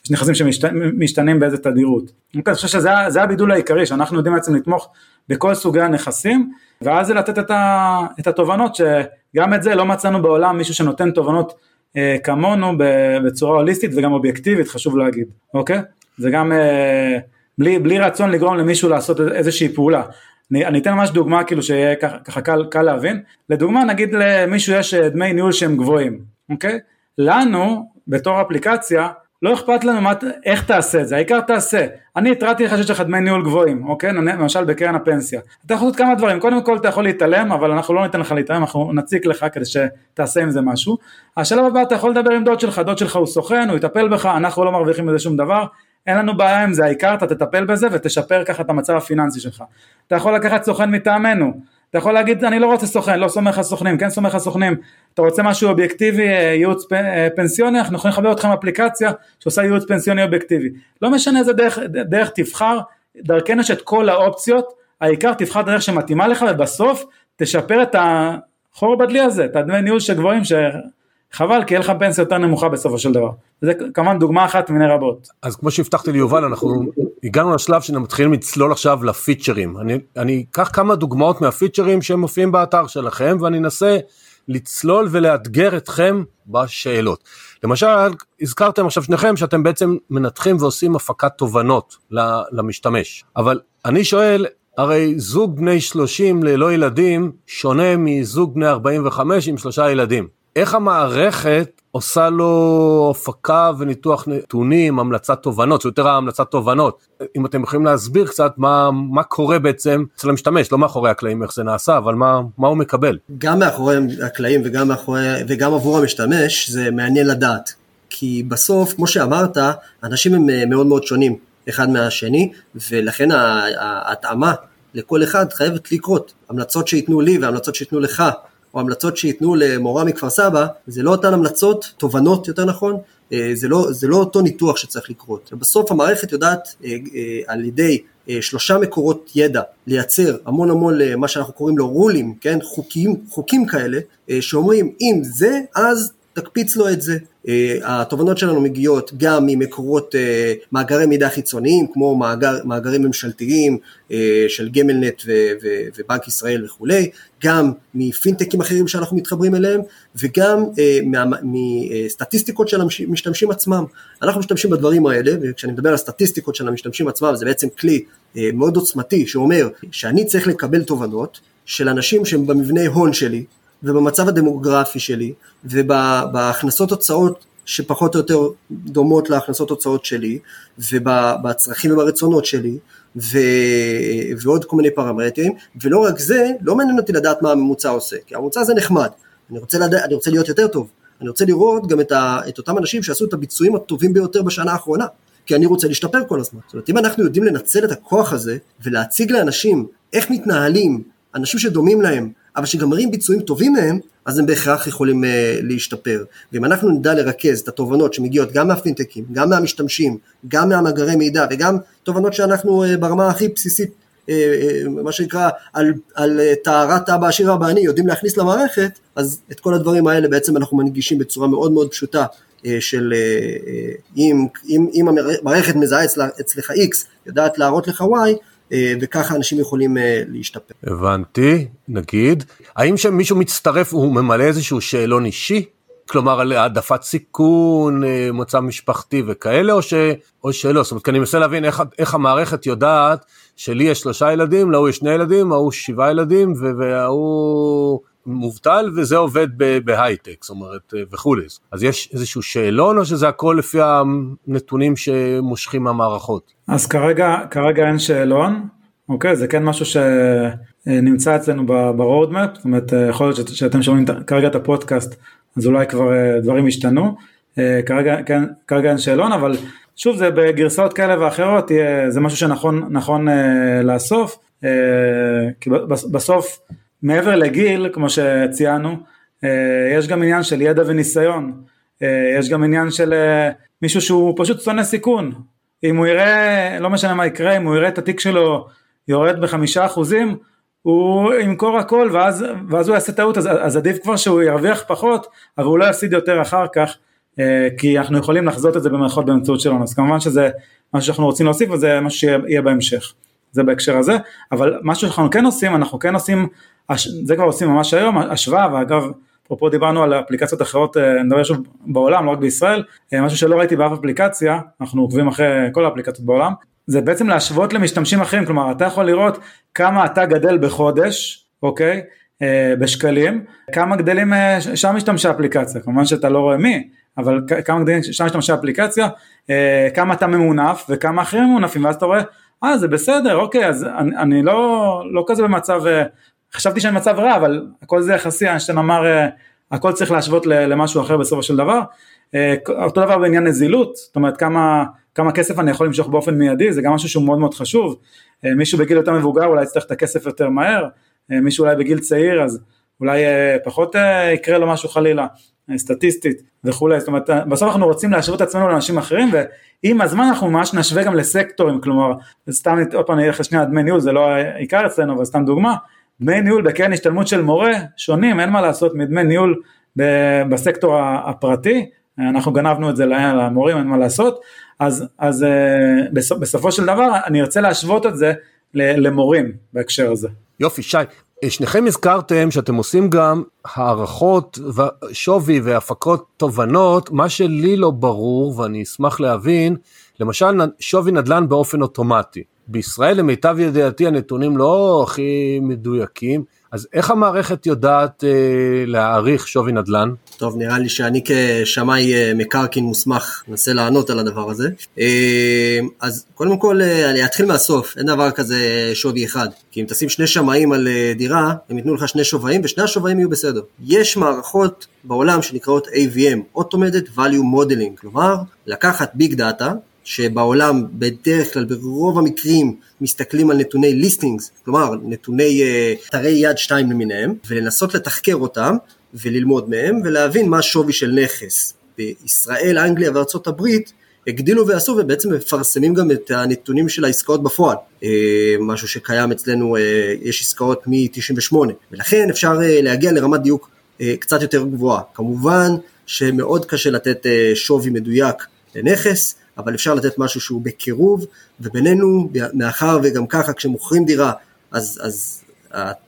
יש נכסים שמשתנים באיזה תדירות. אוקיי, אני חושב שזה הבידול העיקרי, שאנחנו יודעים בעצם לתמוך בכל סוגי הנכסים, ואז זה לתת את, ה, את התובנות, שגם את זה לא מצאנו בעולם מישהו שנותן תובנות אה, כמונו בצורה הוליסטית וגם אובייקטיבית, חשוב להגיד, אוקיי? זה גם אה, בלי, בלי רצון לגרום למישהו לעשות איזושהי פעולה. אני, אני אתן ממש דוגמה כאילו שיהיה ככה, ככה קל, קל להבין. לדוגמה נגיד למישהו יש אה, דמי ניהול שהם גבוהים, אוקיי? לנו בתור אפליקציה לא אכפת לנו מה, איך תעשה את זה, העיקר תעשה. אני התרעתי לך שיש לך דמי ניהול גבוהים, אוקיי? למשל בקרן הפנסיה. אתה יכול לעשות כמה דברים, קודם כל אתה יכול להתעלם, אבל אנחנו לא ניתן לך להתעלם, אנחנו נציק לך כדי שתעשה עם זה משהו. השלב הבא אתה יכול לדבר עם דוד שלך, דוד שלך הוא סוכן, הוא יטפל בך, אנחנו לא מרוויחים מזה שום דבר. אין לנו בעיה עם זה, העיקר אתה תטפל בזה ותשפר ככה את המצב הפיננסי שלך. אתה יכול לקחת סוכן מטעמנו, אתה יכול להגיד אני לא רוצה סוכן, לא סומך על סוכנים, כן סומך על סוכנים, אתה רוצה משהו אובייקטיבי, אה, ייעוץ אה, פנסיוני, אנחנו יכולים לחבר אותך עם אפליקציה שעושה ייעוץ פנסיוני אובייקטיבי. לא משנה איזה דרך, דרך תבחר, דרכנו יש את כל האופציות, העיקר תבחר דרך שמתאימה לך ובסוף תשפר את החור בדלי הזה, את הדמי ניהול שגבוהים חבל כי יהיה לך פנסיה יותר נמוכה בסופו של דבר. זה כמובן דוגמה אחת מיני רבות. אז כמו שהבטחתי ליובל אנחנו הגענו לשלב שמתחילים לצלול עכשיו לפיצ'רים. אני, אני אקח כמה דוגמאות מהפיצ'רים שמופיעים באתר שלכם ואני אנסה לצלול ולאתגר אתכם בשאלות. למשל הזכרתם עכשיו שניכם שאתם בעצם מנתחים ועושים הפקת תובנות למשתמש. אבל אני שואל הרי זוג בני 30 ללא ילדים שונה מזוג בני 45 עם שלושה ילדים. איך המערכת עושה לו הפקה וניתוח נתונים, המלצת תובנות, זה יותר המלצת תובנות. אם אתם יכולים להסביר קצת מה, מה קורה בעצם אצל המשתמש, לא מאחורי הקלעים איך זה נעשה, אבל מה, מה הוא מקבל. גם מאחורי הקלעים וגם, מאחורי, וגם עבור המשתמש זה מעניין לדעת. כי בסוף, כמו שאמרת, אנשים הם אה, מאוד מאוד שונים אחד מהשני, ולכן ההתאמה לכל אחד חייבת לקרות. המלצות שייתנו לי והמלצות שייתנו לך או המלצות שייתנו למורה מכפר סבא, זה לא אותן המלצות, תובנות יותר נכון, אה, זה לא, זה לא אותו ניתוח שצריך לקרות. בסוף המערכת יודעת אה, אה, על ידי שלושה מקורות ידע לייצר המון המון למה שאנחנו קוראים לו רולים, כן, חוקים, חוקים כאלה, שאומרים אם זה אז תקפיץ לו את זה. Uh, התובנות שלנו מגיעות גם ממקורות uh, מאגרי מידע חיצוניים כמו מאגר, מאגרים ממשלתיים uh, של גמלנט ו- ו- ובנק ישראל וכולי, גם מפינטקים אחרים שאנחנו מתחברים אליהם וגם uh, מסטטיסטיקות של המשתמשים עצמם. אנחנו משתמשים בדברים האלה וכשאני מדבר על סטטיסטיקות של המשתמשים עצמם זה בעצם כלי מאוד עוצמתי שאומר שאני צריך לקבל תובנות של אנשים שהם במבנה הון שלי ובמצב הדמוגרפי שלי ובהכנסות הוצאות שפחות או יותר דומות להכנסות הוצאות שלי ובצרכים וברצונות שלי ו... ועוד כל מיני פרמטרים ולא רק זה, לא מעניין אותי לדעת מה הממוצע עושה כי הממוצע זה נחמד, אני רוצה, לד... אני רוצה להיות יותר טוב, אני רוצה לראות גם את, ה... את אותם אנשים שעשו את הביצועים הטובים ביותר בשנה האחרונה כי אני רוצה להשתפר כל הזמן. זאת אומרת, אם אנחנו יודעים לנצל את הכוח הזה ולהציג לאנשים איך מתנהלים אנשים שדומים להם אבל שגם מראים ביצועים טובים מהם, אז הם בהכרח יכולים uh, להשתפר. ואם אנחנו נדע לרכז את התובנות שמגיעות גם מהפינטקים, גם מהמשתמשים, גם מהמאגרי מידע וגם תובנות שאנחנו uh, ברמה הכי בסיסית, uh, uh, מה שנקרא, על, על uh, טהרת אבא עשיר אבא אני יודעים להכניס למערכת, אז את כל הדברים האלה בעצם אנחנו מנגישים בצורה מאוד מאוד פשוטה. של אם, אם, אם המערכת מזהה אצלך X, יודעת להראות לך Y, אה, וככה אנשים יכולים אה, להשתפר. הבנתי, נגיד. האם כשמישהו מצטרף הוא ממלא איזשהו שאלון אישי? כלומר על העדפת סיכון, אה, מצב משפחתי וכאלה, או, ש, או שלא? זאת אומרת, כי אני מנסה להבין איך, איך המערכת יודעת שלי יש שלושה ילדים, להוא יש שני ילדים, ההוא שבעה ילדים, וההוא מובטל וזה עובד בהייטק, זאת אומרת, וכולי. אז יש איזשהו שאלון או שזה הכל לפי הנתונים שמושכים מהמערכות? אז כרגע, כרגע אין שאלון, אוקיי? זה כן משהו שנמצא אצלנו ברודמפ, זאת אומרת, יכול להיות שאתם שומעים כרגע את הפודקאסט, אז אולי כבר אה, דברים השתנו. אה, כרגע, כן, כרגע אין שאלון, אבל שוב זה בגרסאות כאלה ואחרות, זה משהו שנכון נכון אה, לאסוף, כי בסוף מעבר לגיל, כמו שציינו, יש גם עניין של ידע וניסיון, יש גם עניין של מישהו שהוא פשוט שונא סיכון, אם הוא יראה, לא משנה מה יקרה, אם הוא יראה את התיק שלו יורד בחמישה אחוזים, הוא ימכור הכל ואז, ואז הוא יעשה טעות, אז, אז עדיף כבר שהוא ירוויח פחות, אבל הוא לא יפסיד יותר אחר כך, אה, כי אנחנו יכולים לחזות את זה במערכות באמצעות שלנו, אז כמובן שזה משהו שאנחנו רוצים להוסיף וזה משהו שיהיה בהמשך, זה בהקשר הזה, אבל משהו שאנחנו כן עושים, אנחנו כן עושים, זה כבר עושים ממש היום, השוואה, ואגב, אפרופו דיברנו על אפליקציות אחרות, אה, אני מדבר שוב בעולם, לא רק בישראל, אה, משהו שלא ראיתי באף אפליקציה, אנחנו עוקבים אחרי כל האפליקציות בעולם, זה בעצם להשוות למשתמשים אחרים, כלומר אתה יכול לראות כמה אתה גדל בחודש, אוקיי, אה, בשקלים, כמה גדלים שם משתמשי אפליקציה, כמובן שאתה לא רואה מי, אבל כמה גדלים, שם יש למשל אפליקציה, כמה אתה ממונף וכמה אחרים ממונפים, ואז אתה רואה, אה זה בסדר, אוקיי, אז אני, אני לא, לא כזה במצב, אה, חשבתי שאני במצב רע, אבל הכל זה יחסי, איינשטיין אמר, אה, הכל צריך להשוות למשהו אחר בסופו של דבר. אה, אותו דבר בעניין נזילות, זאת אומרת כמה, כמה כסף אני יכול למשוך באופן מיידי, זה גם משהו שהוא מאוד מאוד חשוב. מישהו בגיל יותר מבוגר אולי יצטרך את הכסף יותר מהר, מישהו אולי בגיל צעיר אז אולי פחות יקרה לו משהו חלילה, סטטיסטית וכולי, זאת אומרת בסוף אנחנו רוצים להשוות את עצמנו לאנשים אחרים ועם הזמן אנחנו ממש נשווה גם לסקטורים, כלומר סתם עוד פעם אני אלך לשנייה דמי ניהול, זה לא העיקר אצלנו אבל סתם דוגמה, דמי ניהול בקרן השתלמות של מורה שונים, אין מה לעשות מדמי ניהול בסקטור הפרטי, אנחנו גנבנו את זה למורים, אין מה לעשות, אז, אז אה, בסופו של דבר אני ארצה להשוות את זה למורים בהקשר הזה. יופי, שי, שניכם הזכרתם שאתם עושים גם הערכות שווי והפקות תובנות, מה שלי לא ברור ואני אשמח להבין, למשל שווי נדל"ן באופן אוטומטי. בישראל למיטב ידיעתי הנתונים לא הכי מדויקים, אז איך המערכת יודעת אה, להעריך שווי נדל"ן? טוב, נראה לי שאני כשמאי אה, מקרקעין מוסמך אנסה לענות על הדבר הזה. אה, אז קודם כל אה, אני אתחיל מהסוף, אין דבר כזה שווי אחד. כי אם תשים שני שמאים על דירה, הם ייתנו לך שני שווים ושני השווים יהיו בסדר. יש מערכות בעולם שנקראות AVM, Automated Value Modeling, כלומר לקחת ביג דאטה שבעולם בדרך כלל ברוב המקרים מסתכלים על נתוני ליסטינגס, כלומר נתוני אתרי uh, יד שתיים למיניהם, ולנסות לתחקר אותם וללמוד מהם ולהבין מה השווי של נכס. בישראל, אנגליה וארצות הברית הגדילו ועשו ובעצם מפרסמים גם את הנתונים של העסקאות בפועל, uh, משהו שקיים אצלנו, uh, יש עסקאות מ-98, ולכן אפשר להגיע לרמת דיוק קצת יותר גבוהה. כמובן שמאוד קשה לתת שווי מדויק לנכס, אבל אפשר לתת משהו שהוא בקירוב, ובינינו, מאחר וגם ככה כשמוכרים דירה, אז, אז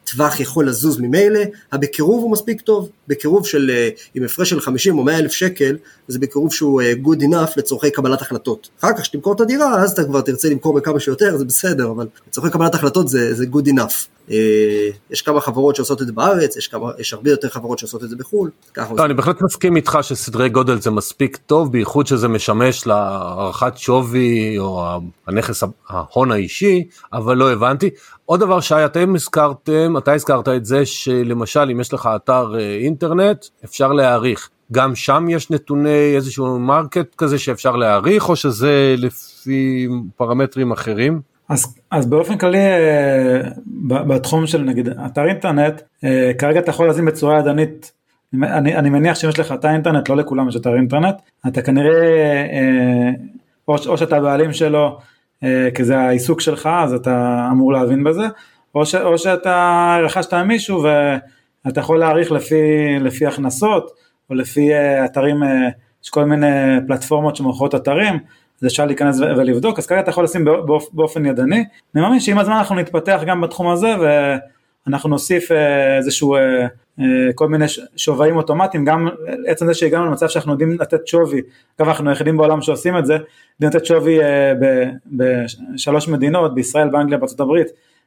הטווח יכול לזוז ממילא, הבקירוב הוא מספיק טוב, בקירוב של, אה, עם הפרש של 50 או 100 אלף שקל, זה בקירוב שהוא אה, good enough לצורכי קבלת החלטות. אחר כך כשתמכור את הדירה, אז אתה כבר תרצה למכור בכמה שיותר, זה בסדר, אבל לצורכי קבלת החלטות זה, זה good enough. אה, יש כמה חברות שעושות את זה בארץ, יש, כמה, יש הרבה יותר חברות שעושות את זה בחו"ל. לא, אני בהחלט מסכים איתך שסדרי גודל זה מספיק טוב, בייחוד שזה משמש להערכת שווי או הנכס ההון האישי, אבל לא הבנתי. עוד דבר שי, אתם הזכרתם, אתה הזכרת את זה שלמשל אם יש לך אתר אה, אינטרנט, אפשר להעריך. גם שם יש נתוני איזשהו market כזה שאפשר להעריך, או שזה לפי פרמטרים אחרים? אז, אז באופן כללי אה, בתחום של נגיד אתר אינטרנט, אה, כרגע אתה יכול לשים בצורה ידנית, אני, אני מניח שאם יש לך אתר אינטרנט, לא לכולם יש אתר אינטרנט, אתה כנראה, אה, או, או שאתה הבעלים שלו, כי זה העיסוק שלך, אז אתה אמור להבין בזה, או, ש, או שאתה רכשת ממישהו ואתה יכול להעריך לפי, לפי הכנסות, או לפי אתרים, יש כל מיני פלטפורמות שמוכרות אתרים, אז אפשר להיכנס ולבדוק, אז כרגע אתה יכול לשים באופן ידני, אני מאמין שעם הזמן אנחנו נתפתח גם בתחום הזה ואנחנו נוסיף אה, איזשהו, אה, אה, כל מיני שווים אוטומטיים, גם עצם זה שהגענו למצב שאנחנו יודעים לתת שווי, אגב אנחנו היחידים בעולם שעושים את זה, יודעים לתת שווי בשלוש מדינות, בישראל, באנגליה, בארצות הברית,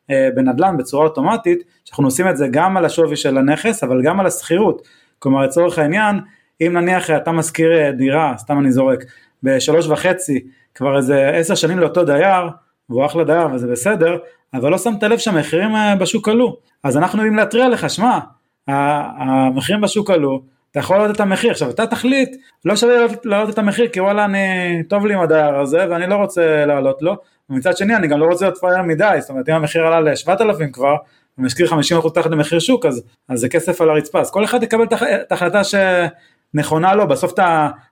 בנדל"ן בצורה אוטומטית, שאנחנו עושים את זה גם על השווי של הנכס אבל גם על השכירות, כלומר לצורך העניין, אם נניח אתה משכיר דירה, סתם אני זורק, בשלוש וחצי כבר איזה עשר שנים לאותו דייר, והוא אחלה דייר וזה בסדר, אבל לא שמת לב שהמחירים אה, בשוק עלו. אז אנחנו יודעים להתריע לך, שמע, המחירים בשוק עלו, אתה יכול להעלות את המחיר. עכשיו אתה תחליט, לא שווה להעלות את המחיר כי וואלה אני, טוב לי עם הדייר הזה ואני לא רוצה להעלות לו, ומצד שני אני גם לא רוצה להיות פרייר מדי, זאת אומרת אם המחיר עלה ל-7,000 כבר, ומשכיר 50% תחת למחיר שוק אז, אז זה כסף על הרצפה, אז כל אחד יקבל את ההחלטה ש... נכונה לו, בסוף את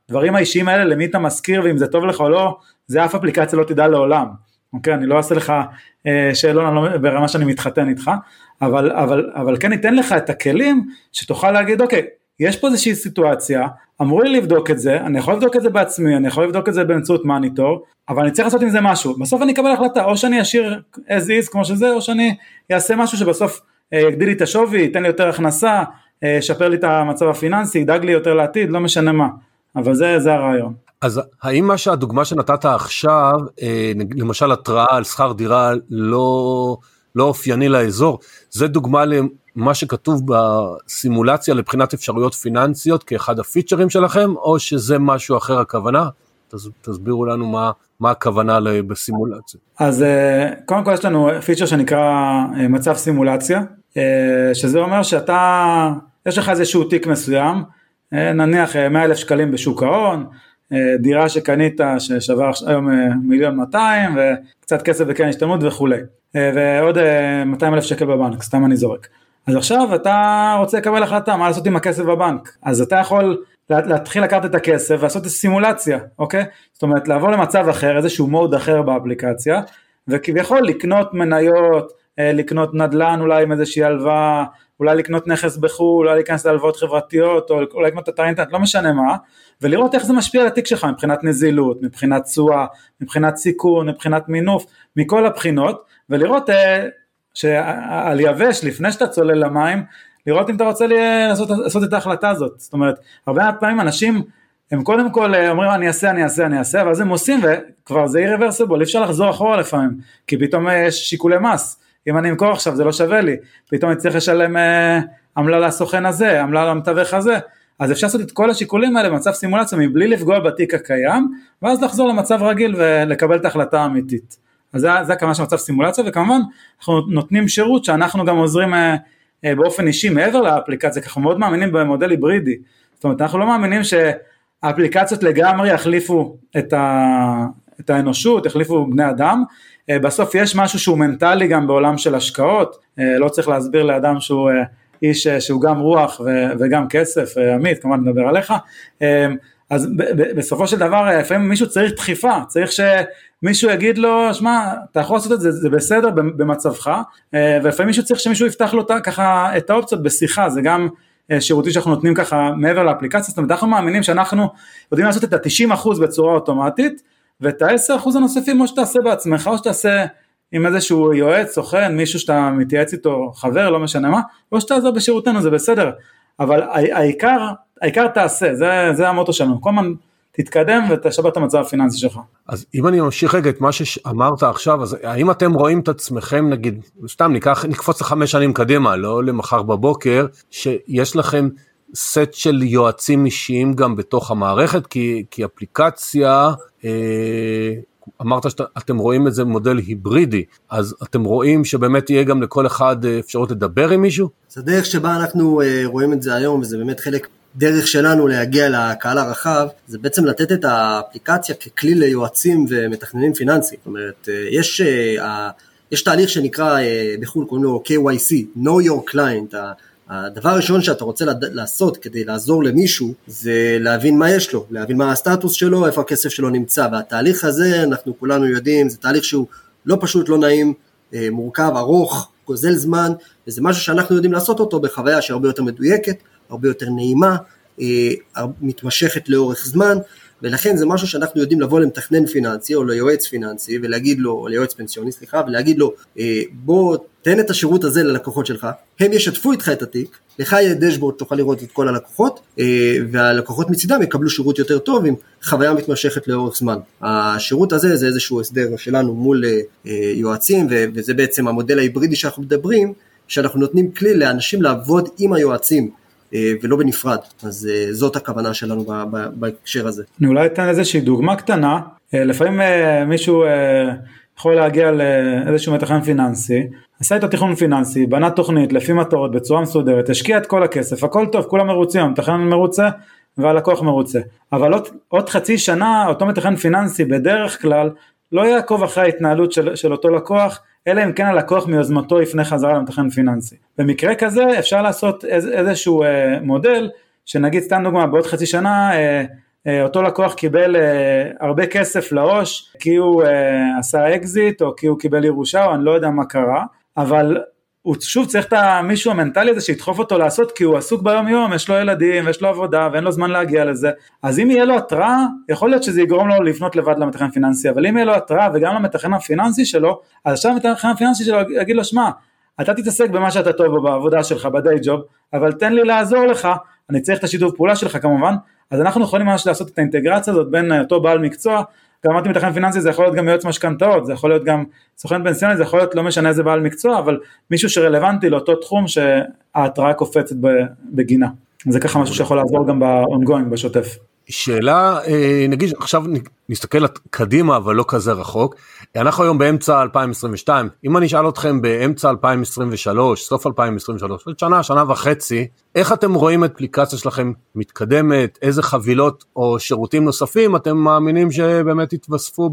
הדברים האישיים האלה, למי אתה מזכיר ואם זה טוב לך או לא, זה אף אפליקציה לא תדע לעולם, אוקיי? אני לא אעשה לך אה, שאלון לא, ברמה שאני מתחתן איתך, אבל, אבל, אבל כן ניתן לך את הכלים שתוכל להגיד, אוקיי, יש פה איזושהי סיטואציה, אמרו לי לבדוק את זה, אני יכול לבדוק את זה בעצמי, אני יכול לבדוק את זה באמצעות מניטור, אבל אני צריך לעשות עם זה משהו, בסוף אני אקבל החלטה, או שאני אשאיר as is כמו שזה, או שאני אעשה משהו שבסוף אה, יגדיל לי את השווי, ייתן לי יותר הכנסה, ישפר אה, לי את המצב הפיננסי, ידאג לי יותר לעתיד, לא משנה מה, אבל זה, זה הרעיון. אז האם מה שהדוגמה שנתת עכשיו, אה, למשל התראה על שכר דירה לא, לא אופייני לאזור, זה דוגמה מה שכתוב בסימולציה לבחינת אפשרויות פיננסיות כאחד הפיצ'רים שלכם, או שזה משהו אחר הכוונה? תסבירו לנו מה, מה הכוונה בסימולציה. אז אה, קודם כל יש לנו פיצ'ר שנקרא אה, מצב סימולציה, שזה אומר שאתה, יש לך איזשהו תיק מסוים, נניח 100 אלף שקלים בשוק ההון, דירה שקנית ששווה היום מיליון 200 וקצת כסף בקרן השתלמות וכולי, ועוד 200 אלף שקל בבנק, סתם אני זורק. אז עכשיו אתה רוצה לקבל החלטה מה לעשות עם הכסף בבנק, אז אתה יכול להתחיל לקחת את הכסף ולעשות סימולציה, אוקיי? זאת אומרת לעבור למצב אחר, איזשהו מוד אחר באפליקציה, וכביכול לקנות מניות, אה, לקנות נדל"ן אולי עם איזושהי הלוואה, אולי לקנות נכס בחו"ל, אולי להיכנס להלוואות חברתיות, או אולי לקנות את האינטרנט, לא משנה מה, ולראות איך זה משפיע על התיק שלך מבחינת נזילות, מבחינת תשואה, מבחינת סיכון, מבחינת מינוף, מכל הבחינות, ולראות אה, שעל יבש, לפני שאתה צולל למים, לראות אם אתה רוצה לעשות, לעשות את ההחלטה הזאת, זאת אומרת, הרבה פעמים אנשים הם קודם כל אה, אומרים אני אעשה, אני אעשה, אני אעשה, ואז הם עושים וכבר זה irreversible, אי אפשר לחזור אחורה לפעמים, כי פתאום אה, יש שיקולי מס, אם אני אמכור עכשיו זה לא שווה לי, פתאום אני צריך לשלם אה, עמלה לסוכן הזה, עמלה למתווך הזה, אז אפשר לעשות את כל השיקולים האלה במצב סימולציה מבלי לפגוע בתיק הקיים, ואז לחזור למצב רגיל ולקבל את ההחלטה האמיתית. אז זה, זה הכוונה של מצב סימולציה, וכמובן אנחנו נותנים שירות שאנחנו גם עוזרים אה, באופן אישי מעבר לאפליקציה, כי אנחנו מאוד מאמינים במודל היברידי, זאת אומרת אנחנו לא מאמינים שהאפליקציות לגמרי יחליפו את, ה, את האנושות, יחליפו בני אדם, אה, בסוף יש משהו שהוא מנטלי גם בעולם של השקעות, אה, לא צריך להסביר לאדם שהוא איש שהוא גם רוח וגם כסף, עמית כמובן נדבר עליך, אז בסופו של דבר לפעמים מישהו צריך דחיפה, צריך שמישהו יגיד לו, שמע, אתה יכול לעשות את זה, זה בסדר במצבך, אה, ולפעמים מישהו צריך שמישהו יפתח לו ככה את האופציות בשיחה, זה גם אה, שירותים שאנחנו נותנים ככה מעבר לאפליקציה, זאת אומרת אנחנו מאמינים שאנחנו יודעים לעשות את ה-90% בצורה אוטומטית, ואת ה-10% הנוספים או שתעשה בעצמך או שתעשה עם איזשהו יועץ, סוכן, מישהו שאתה מתייעץ איתו, חבר, לא משנה מה, או שתעזור בשירותנו, זה בסדר, אבל העיקר העיקר תעשה, זה, זה המוטו שלנו, כל הזמן תתקדם ותשבר את המצב הפיננסי שלך. אז אם אני ממשיך רגע את מה שאמרת עכשיו, אז האם אתם רואים את עצמכם נגיד, סתם ניקח, נקפוץ לחמש שנים קדימה, לא למחר בבוקר, שיש לכם סט של יועצים אישיים גם בתוך המערכת, כי, כי אפליקציה, אמרת שאתם רואים את זה מודל היברידי, אז אתם רואים שבאמת יהיה גם לכל אחד אה, אפשרות לדבר עם מישהו? זה הדרך שבה אנחנו אה, רואים את זה היום, וזה באמת חלק דרך שלנו להגיע לקהל הרחב זה בעצם לתת את האפליקציה ככלי ליועצים ומתכננים פיננסיים. זאת אומרת, אה, יש, אה, יש תהליך שנקרא אה, בחו"ל קוראים לו KYC, Know Your Client. הדבר הראשון שאתה רוצה לעשות כדי לעזור למישהו זה להבין מה יש לו, להבין מה הסטטוס שלו, איפה הכסף שלו נמצא, והתהליך הזה אנחנו כולנו יודעים, זה תהליך שהוא לא פשוט, לא נעים, מורכב, ארוך, גוזל זמן, וזה משהו שאנחנו יודעים לעשות אותו בחוויה שהרבה יותר מדויקת, הרבה יותר נעימה, אה, מתמשכת לאורך זמן, ולכן זה משהו שאנחנו יודעים לבוא למתכנן פיננסי או ליועץ פיננסי ולהגיד לו, או ליועץ פנסיוני סליחה, ולהגיד לו אה, בוא תן את השירות הזה ללקוחות שלך, הם ישתפו איתך את התיק, לך יהיה דשבורד תוכל לראות את כל הלקוחות אה, והלקוחות מצידם יקבלו שירות יותר טוב עם חוויה מתמשכת לאורך זמן. השירות הזה זה איזשהו הסדר שלנו מול יועצים וזה בעצם המודל ההיברידי שאנחנו מדברים, שאנחנו נותנים כלי לאנשים לעבוד עם היועצים אה, ולא בנפרד, אז אה, זאת הכוונה שלנו בהקשר הזה. אני אולי אתן איזושהי דוגמה קטנה, אה, לפעמים מישהו יכול להגיע לאיזשהו מתכנן פיננסי, עשה איתו תכנון פיננסי, בנה תוכנית לפי מטרות בצורה מסודרת, השקיע את כל הכסף, הכל טוב, כולם מרוצים, המתכנן מרוצה והלקוח מרוצה, אבל עוד, עוד חצי שנה אותו מתכנן פיננסי בדרך כלל לא יעקוב אחרי ההתנהלות של, של אותו לקוח, אלא אם כן הלקוח מיוזמתו יפנה חזרה למתכנן פיננסי. במקרה כזה אפשר לעשות איז, איזשהו אה, מודל, שנגיד סתם דוגמה בעוד חצי שנה אה, אה, אותו לקוח קיבל אה, הרבה כסף לעו"ש כי הוא אה, עשה אקזיט או כי הוא קיבל ירושה או אני לא יודע מה קרה, אבל הוא שוב צריך את המישהו המנטלי הזה שידחוף אותו לעשות כי הוא עסוק ביום יום, יש לו ילדים ויש לו עבודה ואין לו זמן להגיע לזה, אז אם יהיה לו התראה, יכול להיות שזה יגרום לו לפנות לבד למתכנן פיננסי, אבל אם יהיה לו התראה וגם למתכנן הפיננסי שלו, אז עכשיו המתכנן הפיננסי שלו יגיד לו, שמע, אתה תתעסק במה שאתה טוב בו בעבודה שלך, בדיי ג'וב, אבל תן לי לעזור לך, אני צריך את השיתוף פעולה שלך כמובן, אז אנחנו יכולים ממש לעשות את האינטגרציה הזאת בין אותו בעל מקצוע כשאמרתי מתכנן פיננסי זה יכול להיות גם יועץ משכנתאות, זה יכול להיות גם סוכן פנסיוני, זה יכול להיות לא משנה איזה בעל מקצוע, אבל מישהו שרלוונטי לאותו תחום שההתראה קופצת בגינה. זה ככה משהו שיכול לעזור גם ב-ongoing, בשוטף. שאלה, אה, נגיד עכשיו נסתכל קדימה אבל לא כזה רחוק, אנחנו היום באמצע 2022, אם אני אשאל אתכם באמצע 2023, סוף 2023, עוד שנה, שנה וחצי, איך אתם רואים את אפליקציה שלכם מתקדמת, איזה חבילות או שירותים נוספים אתם מאמינים שבאמת יתווספו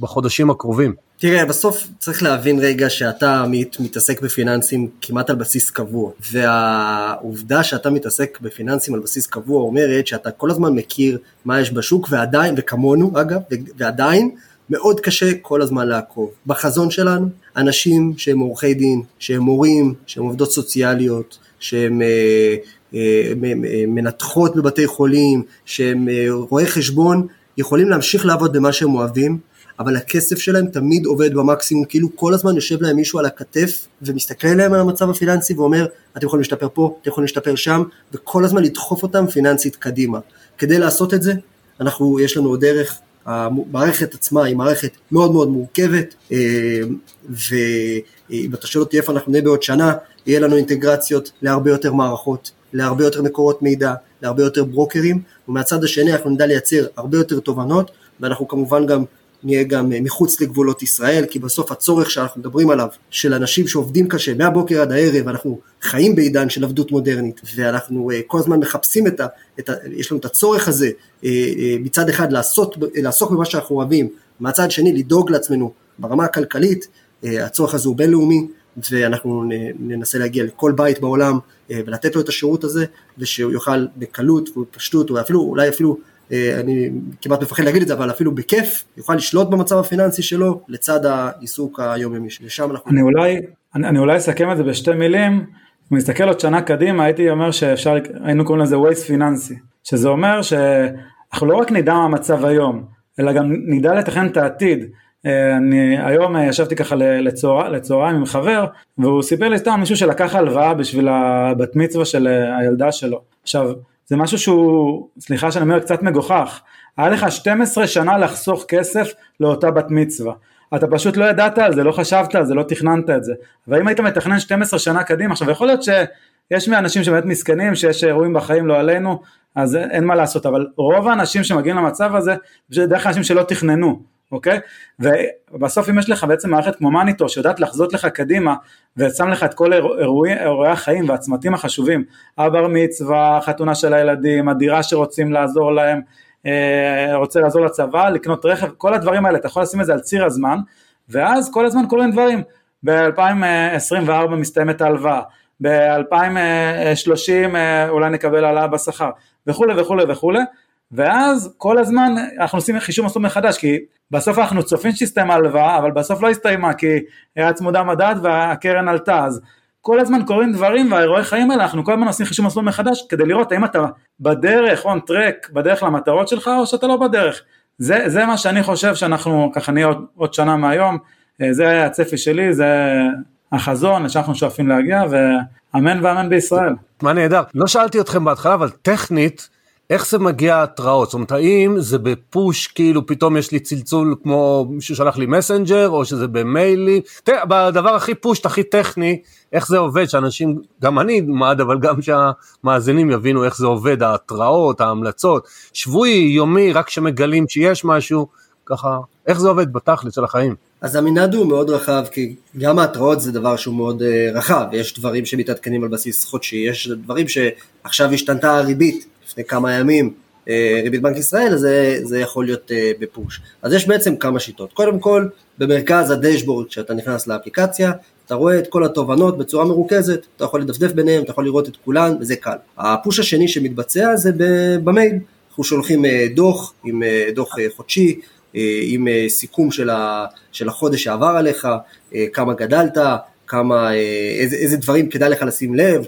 בחודשים הקרובים? תראה, בסוף צריך להבין רגע שאתה מת, מתעסק בפיננסים כמעט על בסיס קבוע, והעובדה שאתה מתעסק בפיננסים על בסיס קבוע אומרת שאתה כל הזמן מכיר מה יש בשוק, ועדיין, וכמונו אגב, ועדיין, מאוד קשה כל הזמן לעקוב. בחזון שלנו, אנשים שהם עורכי דין, שהם מורים, שהם עובדות סוציאליות, שהם אה, אה, מנתחות בבתי חולים, שהם אה, רואי חשבון, יכולים להמשיך לעבוד במה שהם אוהבים, אבל הכסף שלהם תמיד עובד במקסימום, כאילו כל הזמן יושב להם מישהו על הכתף ומסתכל עליהם על המצב הפיננסי ואומר, אתם יכולים להשתפר פה, אתם יכולים להשתפר שם, וכל הזמן לדחוף אותם פיננסית קדימה. כדי לעשות את זה, אנחנו, יש לנו דרך, המערכת עצמה היא מערכת מאוד מאוד מורכבת, אה, ואם אתה שואל אותי איפה אנחנו נהיה בעוד שנה, יהיה לנו אינטגרציות להרבה יותר מערכות, להרבה יותר מקורות מידע, להרבה יותר ברוקרים, ומהצד השני אנחנו נדע לייצר הרבה יותר תובנות, ואנחנו כמובן גם נהיה גם אה, מחוץ לגבולות ישראל, כי בסוף הצורך שאנחנו מדברים עליו, של אנשים שעובדים קשה מהבוקר עד הערב, אנחנו חיים בעידן של עבדות מודרנית, ואנחנו uh, כל הזמן מחפשים את ה... את ה יש לנו את הצורך הזה uh, מצד אחד לעשות, לעסוק במה שאנחנו אוהבים, מהצד שני לדאוג לעצמנו ברמה הכלכלית, הצורך הזה הוא בינלאומי, ואנחנו ננסה להגיע לכל בית בעולם ולתת לו את השירות הזה, ושהוא יוכל בקלות ובפשטות, או אפילו, אולי אפילו אה, אני כמעט מפחד להגיד את זה, אבל אפילו בכיף, יוכל לשלוט במצב הפיננסי שלו לצד העיסוק היומיומי שלשם אנחנו... אני אולי, אני, אני אולי אסכם את זה בשתי מילים, אם נסתכל עוד שנה קדימה הייתי אומר שאפשר, היינו קוראים לזה ווייס פיננסי, שזה אומר שאנחנו לא רק נדע מה המצב היום, אלא גם נדע לתכנן את העתיד. אה, אני היום אה, ישבתי ככה לצהר, לצהריים עם חבר והוא סיפר לי סתם מישהו שלקח הלוואה בשביל הבת מצווה של הילדה שלו. עכשיו זה משהו שהוא, סליחה שאני אומר, קצת מגוחך. היה לך 12 שנה לחסוך כסף לאותה בת מצווה. אתה פשוט לא ידעת על זה, לא חשבת על זה, לא תכננת את זה. ואם היית מתכנן 12 שנה קדימה, עכשיו יכול להיות שיש מאנשים שבאמת מסכנים, שיש אירועים בחיים לא עלינו, אז אין מה לעשות, אבל רוב האנשים שמגיעים למצב הזה, זה דרך אנשים שלא תכננו. אוקיי? ובסוף אם יש לך בעצם מערכת כמו מניטור שיודעת לחזות לך קדימה ושם לך את כל אירועי, אירועי החיים והצמתים החשובים, הבר מצווה, חתונה של הילדים, הדירה שרוצים לעזור להם, אה, רוצה לעזור לצבא, לקנות רכב, כל הדברים האלה, אתה יכול לשים את זה על ציר הזמן, ואז כל הזמן קורים דברים, ב-2024 מסתיימת ההלוואה, ב-2030 אה, אולי נקבל העלאה בשכר, וכולי וכולי וכולי, ואז כל הזמן אנחנו עושים חישוב מסלול מחדש, כי בסוף אנחנו צופים שהסתיימה הלוואה, אבל בסוף לא הסתיימה, כי היה צמודה מדד והקרן עלתה, אז כל הזמן קורים דברים והאירועי חיים האלה, אנחנו כל הזמן עושים חישוב מסלול מחדש, כדי לראות האם אתה בדרך, און טרק, בדרך למטרות שלך, או שאתה לא בדרך. זה, זה מה שאני חושב שאנחנו ככה נהיה עוד, עוד שנה מהיום, אה, זה הצפי שלי, זה החזון שאנחנו שואפים להגיע, ואמן ואמן בישראל. מה נהדר. לא שאלתי אתכם בהתחלה, אבל טכנית, איך זה מגיע התראות? זאת אומרת, האם זה בפוש, כאילו פתאום יש לי צלצול כמו מישהו שלח לי מסנג'ר, או שזה במיילי? תראה, בדבר הכי פושט, הכי טכני, איך זה עובד, שאנשים, גם אני אלמד, אבל גם שהמאזינים יבינו איך זה עובד, ההתראות, ההמלצות, שבועי, יומי, רק כשמגלים שיש משהו, ככה, איך זה עובד בתכלית של החיים? אז המנעד הוא מאוד רחב, כי גם ההתראות זה דבר שהוא מאוד uh, רחב, יש דברים שמתעדכנים על בסיס חודשי, יש דברים שעכשיו השתנתה הריבית, לפני כמה ימים אה, ריבית בנק ישראל, זה, זה יכול להיות אה, בפוש. אז יש בעצם כמה שיטות. קודם כל, במרכז הדשבורד, כשאתה נכנס לאפליקציה, אתה רואה את כל התובנות בצורה מרוכזת, אתה יכול לדפדף ביניהם, אתה יכול לראות את כולן, וזה קל. הפוש השני שמתבצע זה במייל, אנחנו שולחים אה, דוח עם דוח חודשי, עם סיכום של, של החודש שעבר עליך, כמה גדלת, כמה, איזה, איזה דברים כדאי לך לשים לב,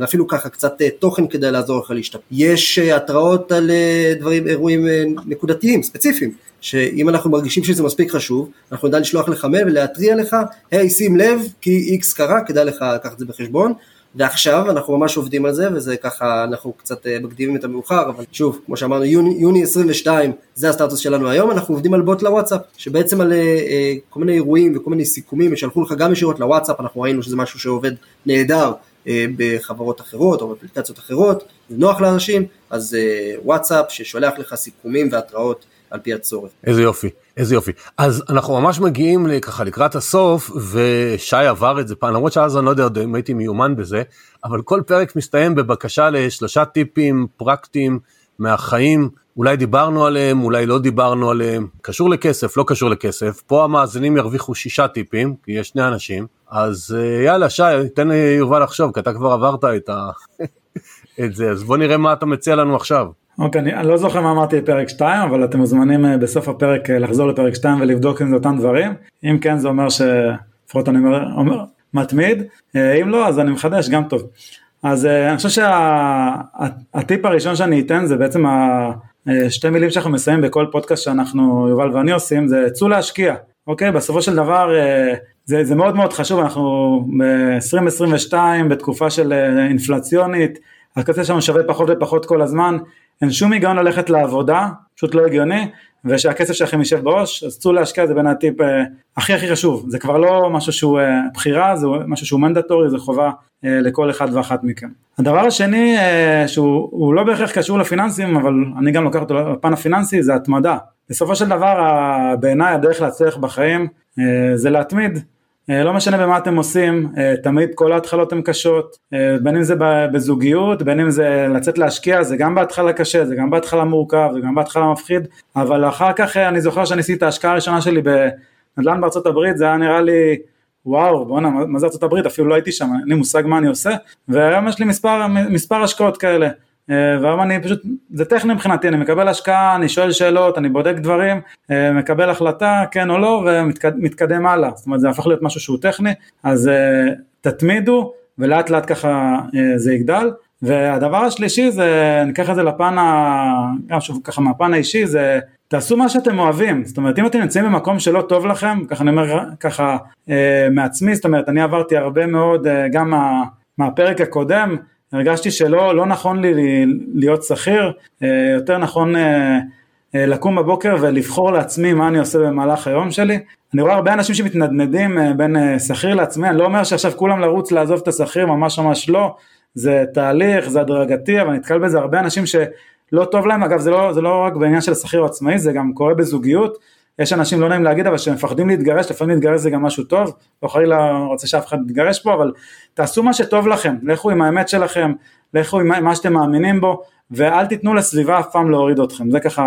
ואפילו ככה קצת אה, תוכן כדי לעזור לך להשתפר. יש אה, התראות על דברים, אירועים נקודתיים, ספציפיים, שאם אנחנו מרגישים שזה מספיק חשוב, אנחנו נדע לשלוח לך מייל ולהתריע לך, היי hey, שים לב כי איקס קרה, כדאי לך לקחת את זה בחשבון, ועכשיו אנחנו ממש עובדים על זה, וזה ככה, אנחנו קצת אה, מקדימים את המאוחר, אבל שוב, כמו שאמרנו, יוני, יוני 22 זה הסטטוס שלנו היום, אנחנו עובדים על בוט לוואטסאפ, שבעצם על אה, כל מיני אירועים וכל מיני סיכומים, ישלחו לך גם ישירות לוואטסאפ, אנחנו ראינו שזה משהו שעובד נהדר אה, בחברות אחרות או באפליקציות אחרות, זה נוח לאנשים, אז אה, וואטסאפ ששולח לך סיכומים והתראות על פי הצורך. איזה יופי, איזה יופי. אז אנחנו ממש מגיעים ככה לקראת הסוף, ושי עבר את זה פעם, למרות שאז אני לא יודע אם הייתי מיומן בזה, אבל כל פרק מסתיים בבקשה לשלושה טיפים פרקטיים מהחיים, אולי דיברנו עליהם, אולי לא דיברנו עליהם, קשור לכסף, לא קשור לכסף, פה המאזינים ירוויחו שישה טיפים, כי יש שני אנשים, אז אה, יאללה שי, תן ליובל לחשוב, כי אתה כבר עברת את, ה... [LAUGHS] את זה, אז בוא נראה מה אתה מציע לנו עכשיו. אוקיי, okay, אני לא זוכר מה אמרתי בפרק 2, אבל אתם מוזמנים אה, בסוף הפרק אה, לחזור לפרק 2 ולבדוק אם זה אותם דברים. אם כן, זה אומר שלפחות אני אומר, אומר מתמיד, אם לא, אז אני מחדש, גם טוב. אז אני חושב שהטיפ שה, הראשון שאני אתן זה בעצם השתי מילים שאנחנו מסיימים בכל פודקאסט שאנחנו, יובל ואני עושים, זה צאו להשקיע. אוקיי, בסופו של דבר זה, זה מאוד מאוד חשוב, אנחנו ב-2022 בתקופה של אינפלציונית, הכסף שלנו שווה פחות ופחות כל הזמן, אין שום היגיון ללכת לעבודה, פשוט לא הגיוני, ושהכסף שלכם יישב בראש, אז צאו להשקיע זה בין הטיפ אה, הכי הכי חשוב, זה כבר לא משהו שהוא אה, בחירה, זה משהו שהוא מנדטורי, זה חובה אה, לכל אחד ואחת מכם. הדבר השני אה, שהוא לא בהכרח קשור לפיננסים, אבל אני גם לוקח אותו לפן הפיננסי, זה התמדה. בסופו של דבר בעיניי הדרך להצליח בחיים אה, זה להתמיד, לא משנה במה אתם עושים, אה, תמיד כל ההתחלות הן קשות, אה, בין אם זה בזוגיות, בין אם זה לצאת להשקיע, זה גם בהתחלה קשה, זה גם בהתחלה מורכב, זה גם בהתחלה מפחיד, אבל אחר כך אני זוכר שאני עשיתי את ההשקעה הראשונה שלי בנדל"ן בארצות הברית, זה היה נראה לי, וואו, בואנה, מה זה ארצות הברית, אפילו לא הייתי שם, אין לי מושג מה אני עושה, והיום יש לי מספר, מספר השקעות כאלה. אה, והיום אני פשוט, זה טכני מבחינתי, אני מקבל השקעה, אני שואל שאלות, אני בודק דברים, אה, מקבל החלטה, כן או לא, ומתקדם הלאה, זאת אומרת זה הפך להיות משהו שהוא טכני, אז אה, תתמידו ולאט לאט ככה זה יגדל. והדבר השלישי זה, ניקח את זה לפן, ה... גם שוב ככה מהפן האישי, זה תעשו מה שאתם אוהבים, זאת אומרת אם אתם נמצאים במקום שלא טוב לכם, ככה אני אומר ככה מעצמי, זאת אומרת אני עברתי הרבה מאוד גם מה, מהפרק הקודם, הרגשתי שלא לא נכון לי להיות שכיר, אה, יותר נכון אה, אה, לקום בבוקר ולבחור לעצמי מה אני עושה במהלך היום שלי. אני רואה הרבה אנשים שמתנדנדים בין שכיר לעצמי, אני לא אומר שעכשיו כולם לרוץ לעזוב את השכיר, ממש ממש לא, זה תהליך, זה הדרגתי, אבל נתקל בזה. הרבה אנשים שלא טוב להם, אגב זה לא, זה לא רק בעניין של השכיר העצמאי, זה גם קורה בזוגיות, יש אנשים לא נעים להגיד אבל שמפחדים להתגרש, לפעמים להתגרש זה גם משהו טוב, לא חלילה רוצה שאף אחד יתגרש פה, אבל תעשו מה שטוב לכם, לכו עם האמת שלכם, לכו עם מה שאתם מאמינים בו, ואל תיתנו לסביבה אף פעם להוריד אתכם, זה ככה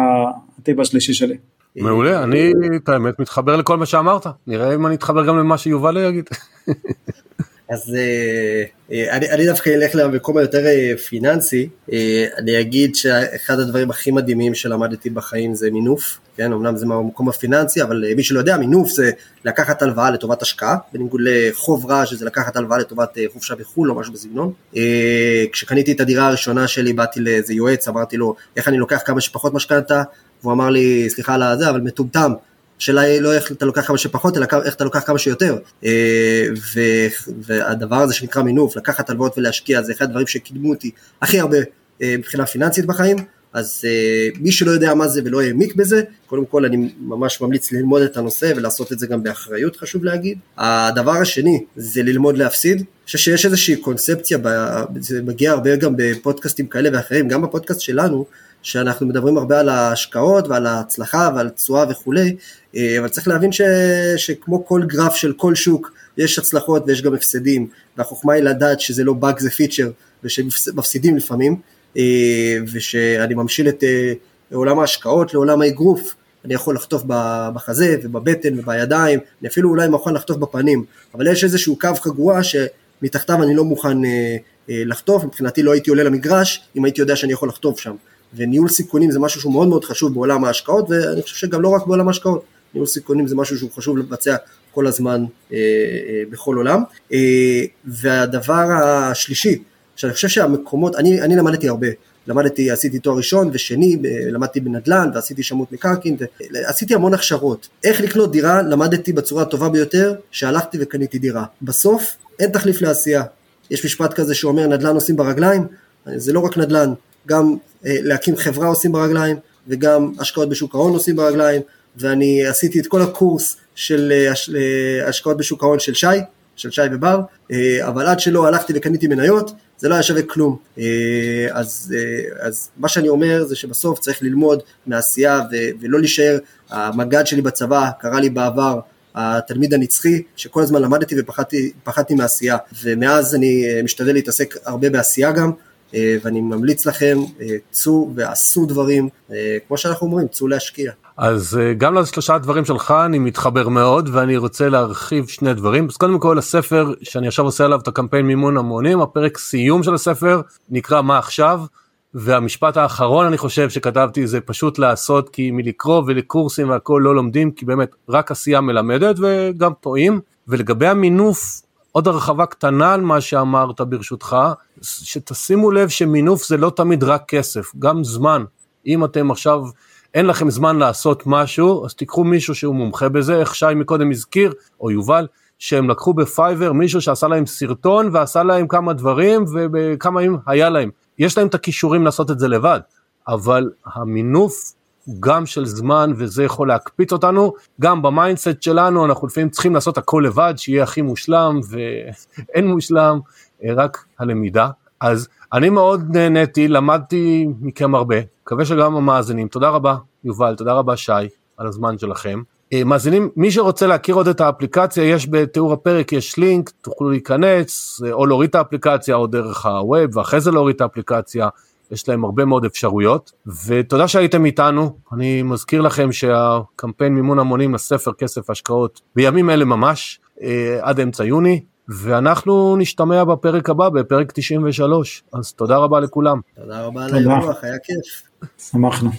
הטיפ השלישי שלי. מעולה, אני את האמת מתחבר לכל מה שאמרת, נראה אם אני אתחבר גם למה שיובל יגיד. [LAUGHS] אז אה, אה, אני, אני דווקא אלך למקום היותר אה, פיננסי, אני אגיד שאחד הדברים הכי מדהימים שלמדתי בחיים זה מינוף, כן, אמנם זה מהמקום הפיננסי, אבל מי שלא יודע, מינוף זה לקחת הלוואה לטובת השקעה, בניגוד לחוב רע שזה לקחת הלוואה לטובת חופשה בחו"ל או משהו בסגנון. כשקניתי את הדירה הראשונה שלי באתי לאיזה יועץ, אמרתי לו איך אני לוקח כמה שפחות משכנתה, והוא אמר לי סליחה על זה, אבל מטומטם. השאלה היא לא איך אתה לוקח כמה שפחות, אלא איך אתה לוקח כמה שיותר. אה, והדבר הזה שנקרא מינוף, לקחת הלוואות ולהשקיע, זה אחד הדברים שקידמו אותי הכי הרבה אה, מבחינה פיננסית בחיים. אז uh, מי שלא יודע מה זה ולא העמיק בזה, קודם כל אני ממש ממליץ ללמוד את הנושא ולעשות את זה גם באחריות חשוב להגיד. הדבר השני זה ללמוד להפסיד. אני חושב שיש איזושהי קונספציה, זה מגיע הרבה גם בפודקאסטים כאלה ואחרים, גם בפודקאסט שלנו, שאנחנו מדברים הרבה על ההשקעות ועל ההצלחה ועל תשואה וכולי, אה, אבל צריך להבין ש, שכמו כל גרף של כל שוק, יש הצלחות ויש גם הפסדים, והחוכמה היא לדעת שזה לא באג זה פיצ'ר, ושמפסידים לפעמים, אה, ושאני ממשיל את אה, עולם ההשקעות לעולם האגרוף, אני יכול לחטוף בחזה ובבטן ובידיים, אני אפילו אולי מוכן לחטוף בפנים, אבל יש איזשהו קו חגורה שמתחתיו אני לא מוכן לחטוף, מבחינתי לא הייתי עולה למגרש אם הייתי יודע שאני יכול לחטוף שם. וניהול סיכונים זה משהו שהוא מאוד מאוד חשוב בעולם ההשקעות, ואני חושב שגם לא רק בעולם ההשקעות, ניהול סיכונים זה משהו שהוא חשוב לבצע כל הזמן אה, אה, בכל עולם. אה, והדבר השלישי, שאני חושב שהמקומות, אני, אני למדתי הרבה, למדתי, עשיתי תואר ראשון ושני, למדתי בנדל"ן ועשיתי שמות מקרקעין, ועשיתי המון הכשרות. איך לקנות דירה, למדתי בצורה הטובה ביותר, שהלכתי וקניתי דירה. בסוף אין תחליף לעשייה. יש משפט כזה שאומר נדל"ן עושים ברגליים, זה לא רק נדל"ן, גם אה, להקים חברה עושים ברגליים, וגם השקעות בשוק ההון עושים ברגליים, ואני עשיתי את כל הקורס של אה, אה, השקעות בשוק ההון של שי, של שי ובר, אבל עד שלא הלכתי וקניתי מניות, זה לא היה שווה כלום. אז, אז מה שאני אומר זה שבסוף צריך ללמוד מעשייה ולא להישאר, המג"ד שלי בצבא קרא לי בעבר התלמיד הנצחי, שכל הזמן למדתי ופחדתי מעשייה, ומאז אני משתדל להתעסק הרבה בעשייה גם, ואני ממליץ לכם, אה, צאו ועשו דברים, אה, כמו שאנחנו אומרים, צאו להשקיע. אז גם לשלושה דברים שלך אני מתחבר מאוד ואני רוצה להרחיב שני דברים. אז קודם כל הספר שאני עכשיו עושה עליו את הקמפיין מימון המונים, הפרק סיום של הספר נקרא מה עכשיו. והמשפט האחרון אני חושב שכתבתי זה פשוט לעשות כי מלקרוא ולקורסים והכל לא לומדים כי באמת רק עשייה מלמדת וגם טועים ולגבי המינוף עוד הרחבה קטנה על מה שאמרת ברשותך, שתשימו לב שמינוף זה לא תמיד רק כסף, גם זמן. אם אתם עכשיו, אין לכם זמן לעשות משהו, אז תיקחו מישהו שהוא מומחה בזה, איך שי מקודם הזכיר, או יובל, שהם לקחו בפייבר מישהו שעשה להם סרטון ועשה להם כמה דברים ובכמה ימים היה להם. יש להם את הכישורים לעשות את זה לבד, אבל המינוף גם של זמן וזה יכול להקפיץ אותנו, גם ב mindset שלנו אנחנו לפעמים צריכים לעשות הכל לבד, שיהיה הכי מושלם ואין מושלם, אה, רק הלמידה. אז אני מאוד נהניתי, למדתי מכם הרבה, מקווה שגם המאזינים, תודה רבה יובל, תודה רבה שי על הזמן שלכם. אה, מאזינים, מי שרוצה להכיר עוד את האפליקציה, יש בתיאור הפרק, יש לינק, תוכלו להיכנס, אה, או להוריד את האפליקציה או דרך ה web, ואחרי זה להוריד את האפליקציה. יש להם הרבה מאוד אפשרויות, ותודה שהייתם איתנו, אני מזכיר לכם שהקמפיין מימון המונים לספר כסף השקעות בימים אלה ממש, אה, עד אמצע יוני, ואנחנו נשתמע בפרק הבא, בפרק 93, אז תודה רבה לכולם. תודה רבה על האירוח, היה כיף. שמחנו.